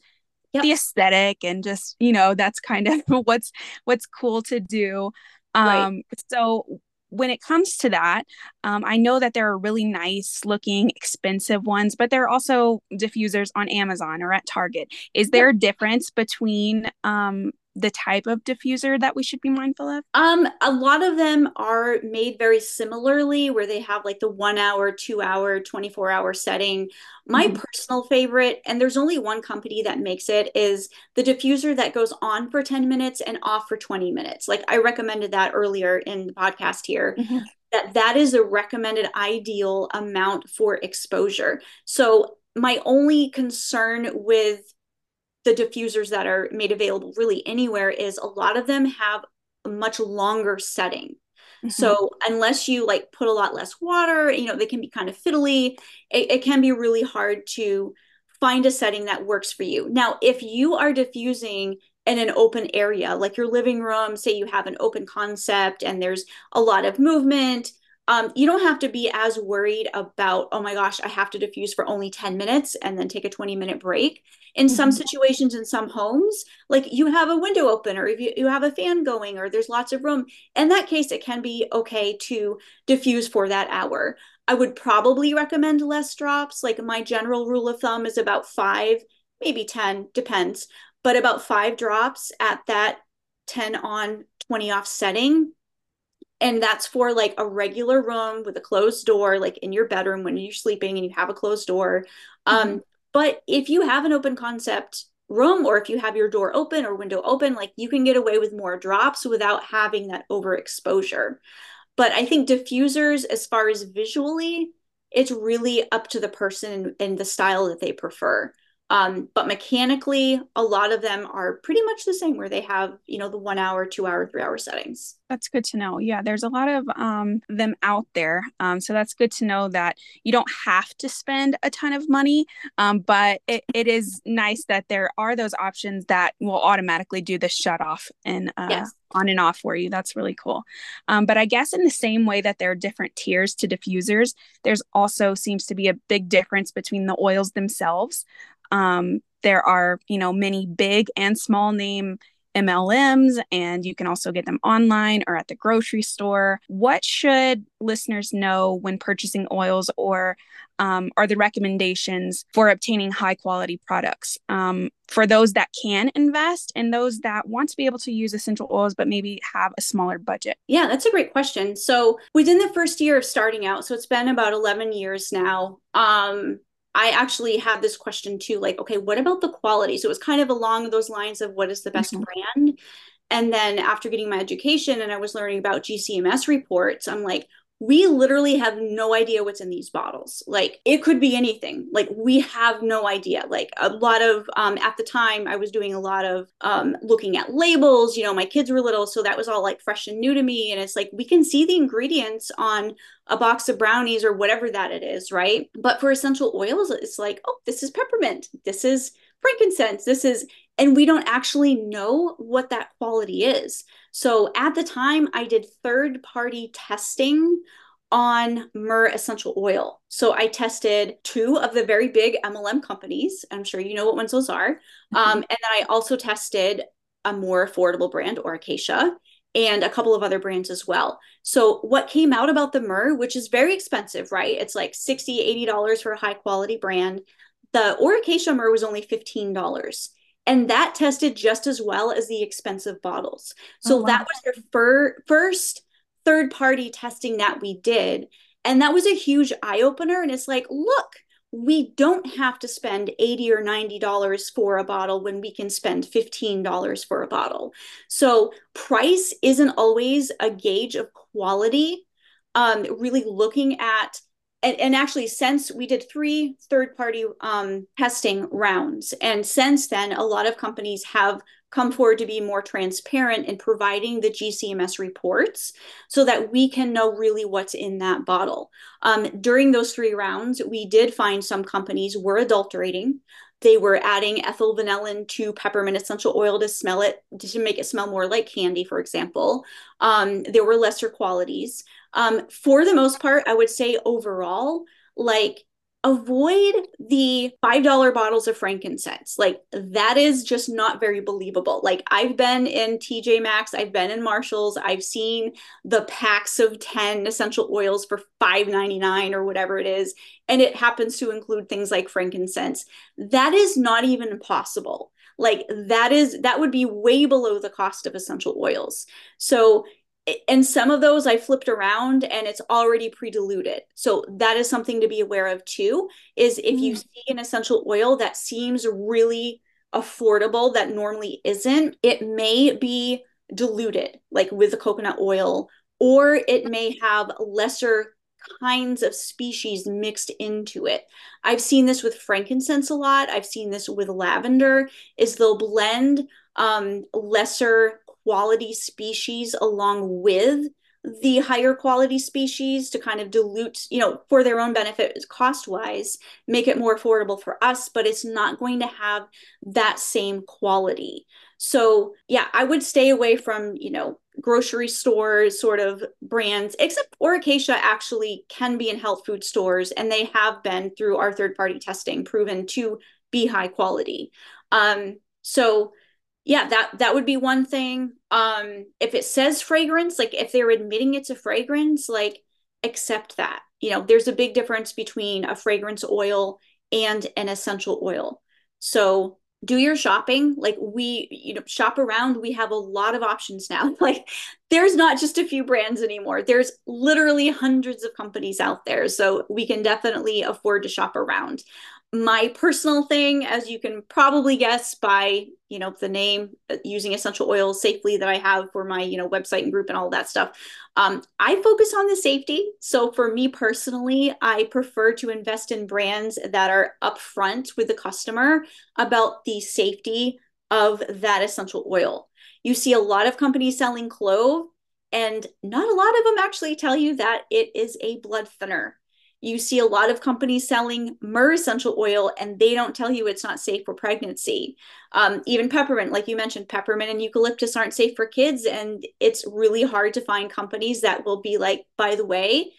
Yep. the aesthetic and just you know that's kind of what's what's cool to do um, right. So when it comes to that, um, I know that there are really nice looking, expensive ones, but there are also diffusers on Amazon or at Target. Is there a difference between um, the type of diffuser that we should be mindful of? Um, a lot of them are made very similarly, where they have like the one hour, two hour, 24 hour setting. My mm-hmm. personal favorite, and there's only one company that makes it, is the diffuser that goes on for 10 minutes and off for 20 minutes. Like I recommended that earlier in the podcast here. Mm-hmm. That that is a recommended ideal amount for exposure. So my only concern with the diffusers that are made available really anywhere is a lot of them have a much longer setting. Mm-hmm. So unless you like put a lot less water, you know, they can be kind of fiddly. It, it can be really hard to find a setting that works for you. Now, if you are diffusing in an open area, like your living room, say you have an open concept and there's a lot of movement, um, you don't have to be as worried about, oh my gosh, I have to diffuse for only 10 minutes and then take a 20 minute break. In mm-hmm. some situations, in some homes, like you have a window open or if you, you have a fan going or there's lots of room, in that case, it can be okay to diffuse for that hour. I would probably recommend less drops. Like my general rule of thumb is about five, maybe 10, depends, but about five drops at that 10 on, 20 off setting and that's for like a regular room with a closed door like in your bedroom when you're sleeping and you have a closed door. Um, mm-hmm. but if you have an open concept room or if you have your door open or window open like you can get away with more drops without having that overexposure. But i think diffusers as far as visually it's really up to the person and the style that they prefer um, but mechanically, a lot of them are pretty much the same where they have, you know, the one hour, two hour, three hour settings. That's good to know. Yeah, there's a lot of um, them out there. Um, so that's good to know that you don't have to spend a ton of money, um, but it, it is nice that there are those options that will automatically do the shut off and uh, yes. on and off for you. That's really cool. Um, but I guess in the same way that there are different tiers to diffusers, there's also seems to be a big difference between the oils themselves. Um, there are, you know, many big and small name MLMs, and you can also get them online or at the grocery store. What should listeners know when purchasing oils, or um, are the recommendations for obtaining high quality products um, for those that can invest and those that want to be able to use essential oils but maybe have a smaller budget? Yeah, that's a great question. So, within the first year of starting out, so it's been about 11 years now. Um, I actually had this question too like, okay, what about the quality? So it was kind of along those lines of what is the best mm-hmm. brand? And then after getting my education and I was learning about GCMS reports, I'm like, we literally have no idea what's in these bottles. Like it could be anything. Like we have no idea. Like a lot of um, at the time, I was doing a lot of um, looking at labels. You know, my kids were little, so that was all like fresh and new to me. And it's like we can see the ingredients on a box of brownies or whatever that it is, right? But for essential oils, it's like, oh, this is peppermint. This is frankincense. This is, and we don't actually know what that quality is. So at the time, I did third party testing on myrrh essential oil. So I tested two of the very big MLM companies. I'm sure you know what ones those are. Mm-hmm. Um, and then I also tested a more affordable brand, Aura Cacia, and a couple of other brands as well. So what came out about the myrrh, which is very expensive, right? It's like 60 $80 for a high quality brand. The Aura Cacia myrrh was only $15 and that tested just as well as the expensive bottles. So oh, wow. that was their fir- first third party testing that we did. And that was a huge eye opener. And it's like, look, we don't have to spend 80 or 90 dollars for a bottle when we can spend 15 dollars for a bottle so price isn't always a gauge of quality um, really looking at and, and actually since we did three third party um, testing rounds. And since then a lot of companies have come forward to be more transparent in providing the gcms reports so that we can know really what's in that bottle. Um, during those three rounds we did find some companies were adulterating. They were adding ethyl vanillin to peppermint essential oil to smell it to make it smell more like candy for example. Um, there were lesser qualities um, for the most part, I would say overall, like avoid the $5 bottles of frankincense. Like that is just not very believable. Like I've been in TJ Maxx, I've been in Marshalls, I've seen the packs of 10 essential oils for $5.99 or whatever it is, and it happens to include things like frankincense. That is not even possible. Like that is that would be way below the cost of essential oils. So and some of those I flipped around and it's already pre-diluted. So that is something to be aware of too is if you mm. see an essential oil that seems really affordable that normally isn't, it may be diluted like with the coconut oil or it may have lesser kinds of species mixed into it. I've seen this with frankincense a lot. I've seen this with lavender is they'll blend um, lesser quality species along with the higher quality species to kind of dilute, you know, for their own benefit cost wise, make it more affordable for us, but it's not going to have that same quality. So, yeah, I would stay away from, you know, grocery stores sort of brands, except Aura Cacia actually can be in health food stores, and they have been through our third party testing proven to be high quality. Um, so yeah, that that would be one thing. Um, if it says fragrance, like if they're admitting it's a fragrance, like accept that. You know, there's a big difference between a fragrance oil and an essential oil. So do your shopping like we you know shop around we have a lot of options now like there's not just a few brands anymore there's literally hundreds of companies out there so we can definitely afford to shop around my personal thing as you can probably guess by you know the name uh, using essential oils safely that i have for my you know website and group and all that stuff. Um, i focus on the safety. So for me personally i prefer to invest in brands that are upfront with the customer about the safety of that essential oil. You see a lot of companies selling clove and not a lot of them actually tell you that it is a blood thinner you see a lot of companies selling myrrh essential oil and they don't tell you it's not safe for pregnancy. Um, even peppermint, like you mentioned, peppermint and eucalyptus aren't safe for kids. And it's really hard to find companies that will be like, by the way,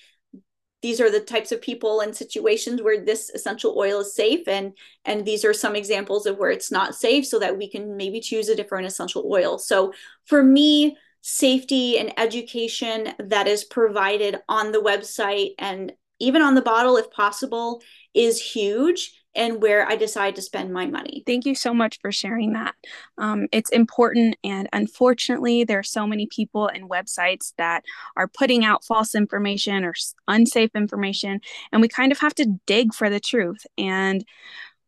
these are the types of people and situations where this essential oil is safe and and these are some examples of where it's not safe so that we can maybe choose a different essential oil so for me safety and education that is provided on the website and even on the bottle if possible, is huge and where I decide to spend my money. Thank you so much for sharing that. Um, it's important, and unfortunately, there are so many people and websites that are putting out false information or unsafe information, and we kind of have to dig for the truth. And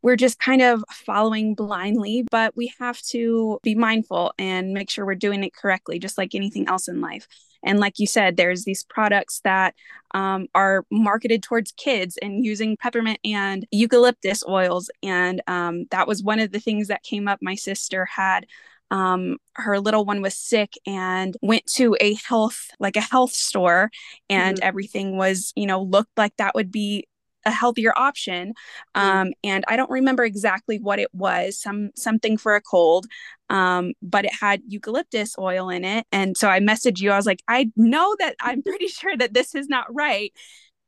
we're just kind of following blindly, but we have to be mindful and make sure we're doing it correctly, just like anything else in life. And like you said, there's these products that um, are marketed towards kids and using peppermint and eucalyptus oils. And um, that was one of the things that came up. My sister had um, her little one was sick and went to a health like a health store and mm-hmm. everything was you know looked like that would be a healthier option mm. um, and i don't remember exactly what it was some something for a cold um, but it had eucalyptus oil in it and so i messaged you. I was like i know that i'm pretty sure that this is not right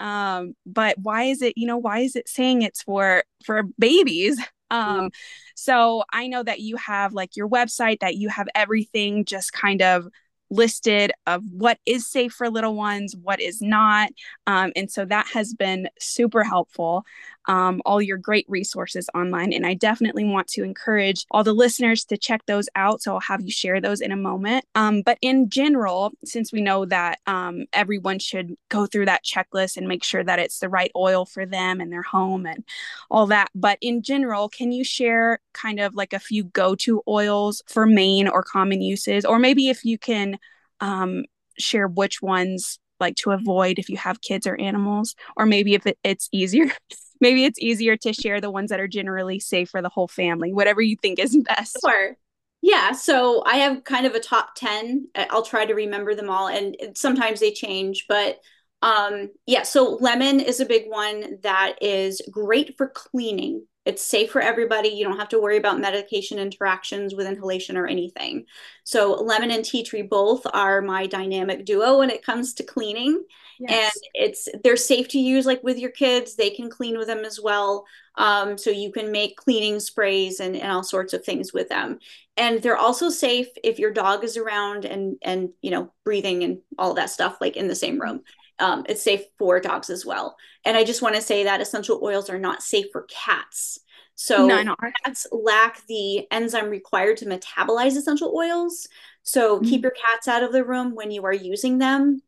um, but why is it you know why is it saying it's for for babies? Um so i know that you have like your website that you have everything just kind of listed of what is safe for little ones, what is not. Um, and so that has been super helpful. Um, all your great resources online. And I definitely want to encourage all the listeners to check those out. So I'll have you share those in a moment. Um, but in general, since we know that um, everyone should go through that checklist and make sure that it's the right oil for them and their home and all that. But in general, can you share kind of like a few go to oils for main or common uses? Or maybe if you can um, share which ones like to avoid if you have kids or animals or maybe if it, it's easier maybe it's easier to share the ones that are generally safe for the whole family whatever you think is best sure yeah so i have kind of a top 10 i'll try to remember them all and sometimes they change but um yeah so lemon is a big one that is great for cleaning it's safe for everybody. You don't have to worry about medication interactions with inhalation or anything. So, lemon and tea tree both are my dynamic duo when it comes to cleaning. Yes. And it's they're safe to use like with your kids. They can clean with them as well. Um, so you can make cleaning sprays and, and all sorts of things with them. And they're also safe if your dog is around and and you know breathing and all that stuff like in the same room. Um, it's safe for dogs as well. And I just want to say that essential oils are not safe for cats. So no, cats lack the enzyme required to metabolize essential oils. So mm-hmm. keep your cats out of the room when you are using them.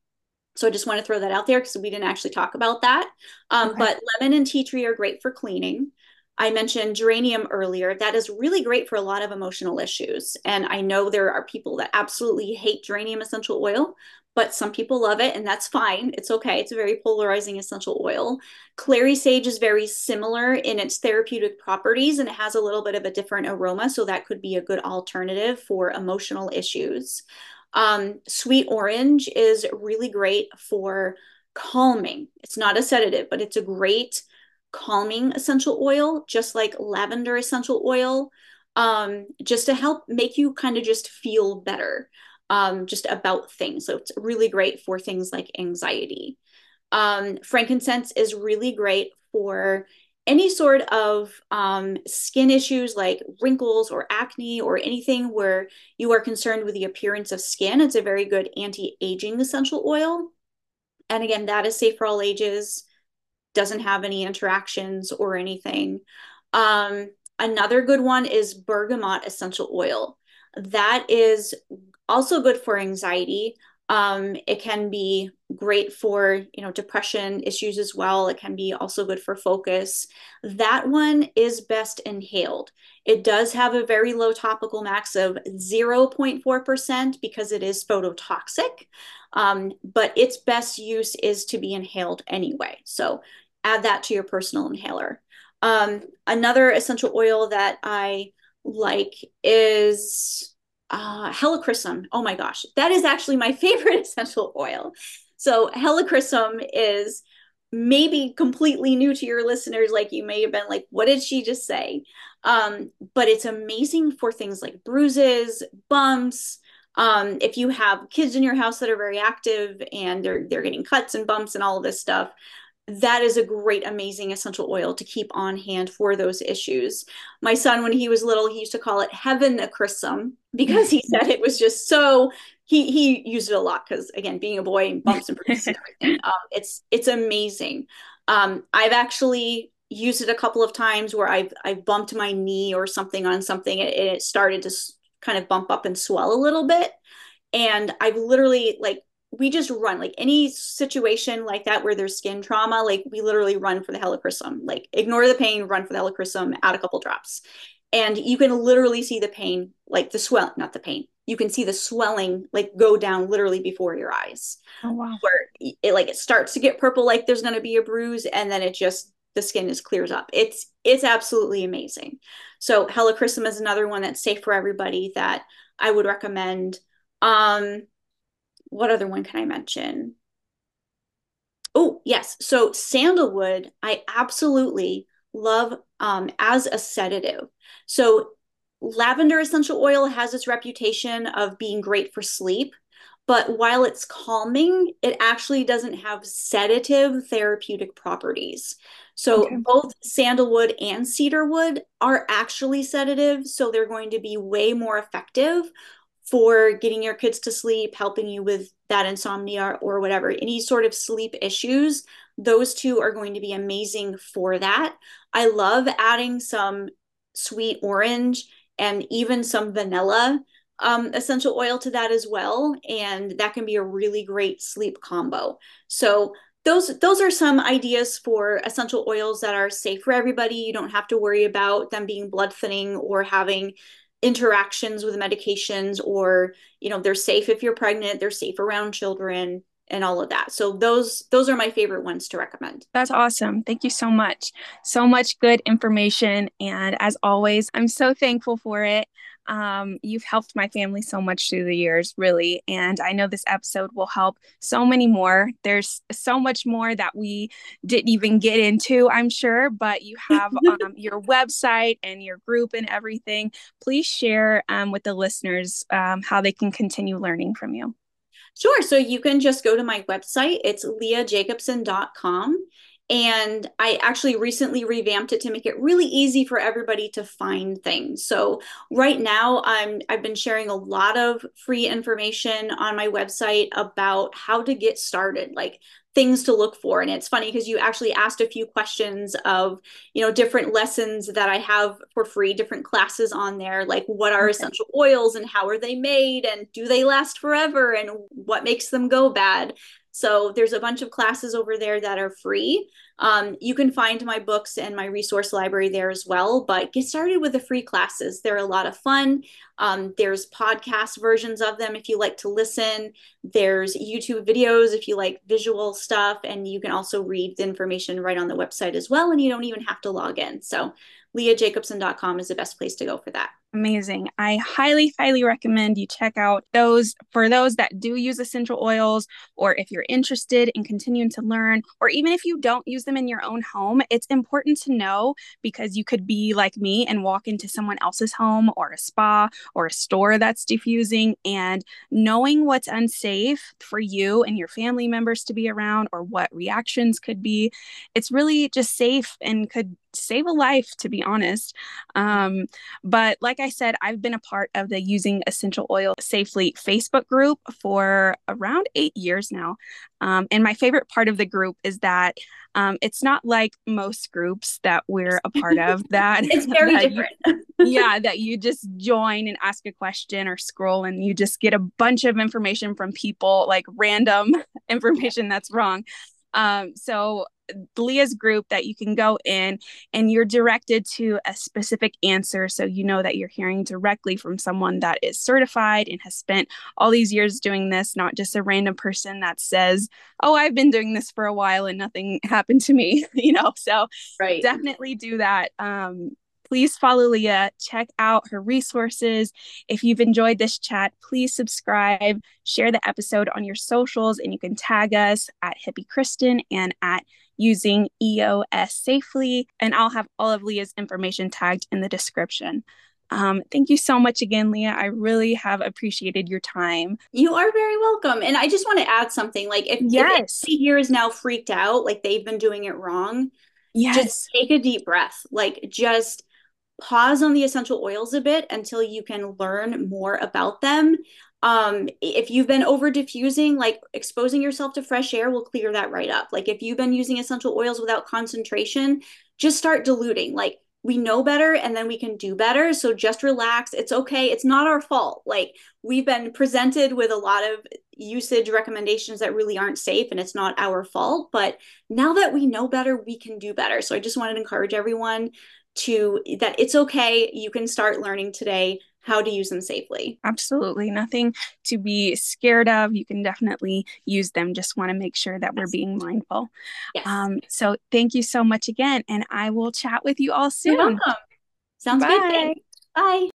So I just want to throw that out there because we didn't actually talk about that. Um, okay. But lemon and tea tree are great for cleaning. I mentioned geranium earlier. That is really great for a lot of emotional issues. And I know there are people that absolutely hate geranium essential oil, but some people love it and that's fine. It's okay. It's a very polarizing essential oil. Clary sage is very similar in its therapeutic properties and it has a little bit of a different aroma. So that could be a good alternative for emotional issues. Um, sweet orange is really great for calming. It's not a sedative, but it's a great calming essential oil, just like lavender essential oil, um, just to help make you kind of just feel better. um, just about things. So it's really great for things like anxiety. Um, frankincense is really great for any sort of um, skin issues like wrinkles or acne or anything where you are concerned with the appearance of skin. It's a very good anti aging essential oil. And again, that is safe for all ages, doesn't have any interactions or anything. Um, another good one is bergamot essential oil. That is also good for anxiety. Um, it can be great for you know depression issues as well. It can be also good for focus. That one is best inhaled. It does have a very low topical max of 0.4% because it is phototoxic. Um, but its best use is to be inhaled anyway. So add that to your personal inhaler. Um, another essential oil that I like is uh, helichrysum. Oh my gosh, that is actually my favorite essential oil. So helichrysum is maybe completely new to your listeners. Like you may have been like, what did she just say? Um, but it's amazing for things like bruises, bumps. Um, if you have kids in your house that are very active and they're they're getting cuts and bumps and all of this stuff, that is a great, amazing essential oil to keep on hand for those issues. My son, when he was little, he used to call it heaven achrysum because he said it was just so. He he used it a lot because again, being a boy and bumps and bruises and everything, um, it's it's amazing. Um, I've actually used it a couple of times where I've I've bumped my knee or something on something and it started to kind of bump up and swell a little bit, and I've literally like we just run like any situation like that where there's skin trauma like we literally run for the helichrysum like ignore the pain run for the helichrysum add a couple drops. And you can literally see the pain like the swell not the pain you can see the swelling like go down literally before your eyes. Oh wow. Where it like it starts to get purple like there's going to be a bruise and then it just the skin is clears up. It's it's absolutely amazing. So helichrysum is another one that's safe for everybody that i would recommend. Um what other one can I mention? Oh, yes. So sandalwood, I absolutely love um, as a sedative. So lavender essential oil has its reputation of being great for sleep, but while it's calming, it actually doesn't have sedative therapeutic properties. So okay. both sandalwood and cedarwood are actually sedatives, so they're going to be way more effective for getting your kids to sleep, helping you with that insomnia or whatever, any sort of sleep issues, those two are going to be amazing for that. I love adding some sweet orange and even some vanilla um, essential oil to that as well. And that can be a really great sleep combo. So those those are some ideas for essential oils that are safe for everybody. You don't have to worry about them being blood thinning or having interactions with medications or you know they're safe if you're pregnant they're safe around children and all of that. So those those are my favorite ones to recommend. That's awesome. Thank you so much. So much good information. And as always i'm so thankful for it um, you've helped my family so much through the years, really. And I know this episode will help so many more. There's so much more that we didn't even get into, I'm sure, but you have um, your website and your group and everything. Please share um, with the listeners um, how they can continue learning from you. Sure. So you can just go to my website. It's leajacobson.com and I actually recently revamped it to make it really easy for everybody to find things. So right now I'm I've been sharing a lot of free information on my website about how to get started, like things to look for. And it's funny because you actually asked a few questions of, you know, different lessons that I have for free, different classes on there, like what are essential oils and how are they made and do they last forever and what makes them go bad. So there's a bunch of classes over there that are free. Um, you can find my books and my resource library there as well, but get started with the free classes. They're a lot of fun. Um, there's podcast versions of them if you like to listen. There's YouTube videos if you like visual stuff, and you can also read the information right on the website as well, and you don't even have to log in. So leajacobson.com is the best place to go for that. Amazing. I highly, highly recommend you check out those for those that do use essential oils, or if you're interested in continuing to learn, or even if you don't use them in your own home, it's important to know because you could be like me and walk into someone else's home or a spa or a store that's diffusing and knowing what's unsafe for you and your family members to be around or what reactions could be. It's really just safe and could save a life, to be honest. Um, but like I said, I've been a part of the Using Essential Oil Safely Facebook group for around eight years now. Um, and my favorite part of the group is that um, it's not like most groups that we're a part of that it's very that different. You, yeah, that you just join and ask a question or scroll and you just get a bunch of information from people, like random information that's wrong. Um, so Lea's group that you can go in and you're directed to a specific answer. So you know that you're hearing directly from someone that is certified and has spent all these years doing this, not just a random person that says, Oh, I've been doing this for a while and nothing happened to me, you know? So right. definitely do that. Um, please follow Lea, check out her resources. If you've enjoyed this chat, please subscribe, share the episode on your socials, and you can tag us at Hippy Kristen and at using EOS safely. And I'll have all of Lea's information tagged in the description. Um, thank you so much again, Lea. I really have appreciated your time. You are very welcome. And I just want to add something like if, yes. if here is now freaked out, like they've been doing it wrong, yes. just take a deep breath. Like just pause on the essential oils a bit until you can learn more about them. Um, if you've been over diffusing, like exposing yourself to fresh air will clear that right up. Like if you've been using essential oils without concentration, just start diluting. Like we know better and then we can do better. So just relax. It's okay. It's not our fault. Like we've been presented with a lot of usage recommendations that really aren't safe and it's not our fault. But now that we know better, we can do better. So I just wanted to encourage everyone to that it's okay. You can start learning today how to use them safely. Absolutely. Nothing to be scared of. You can definitely use them. Just want to make sure that we're being mindful. Yes. Um, so thank you so much again. And I will chat with you all soon. Sounds Bye. good. Thanks. Bye.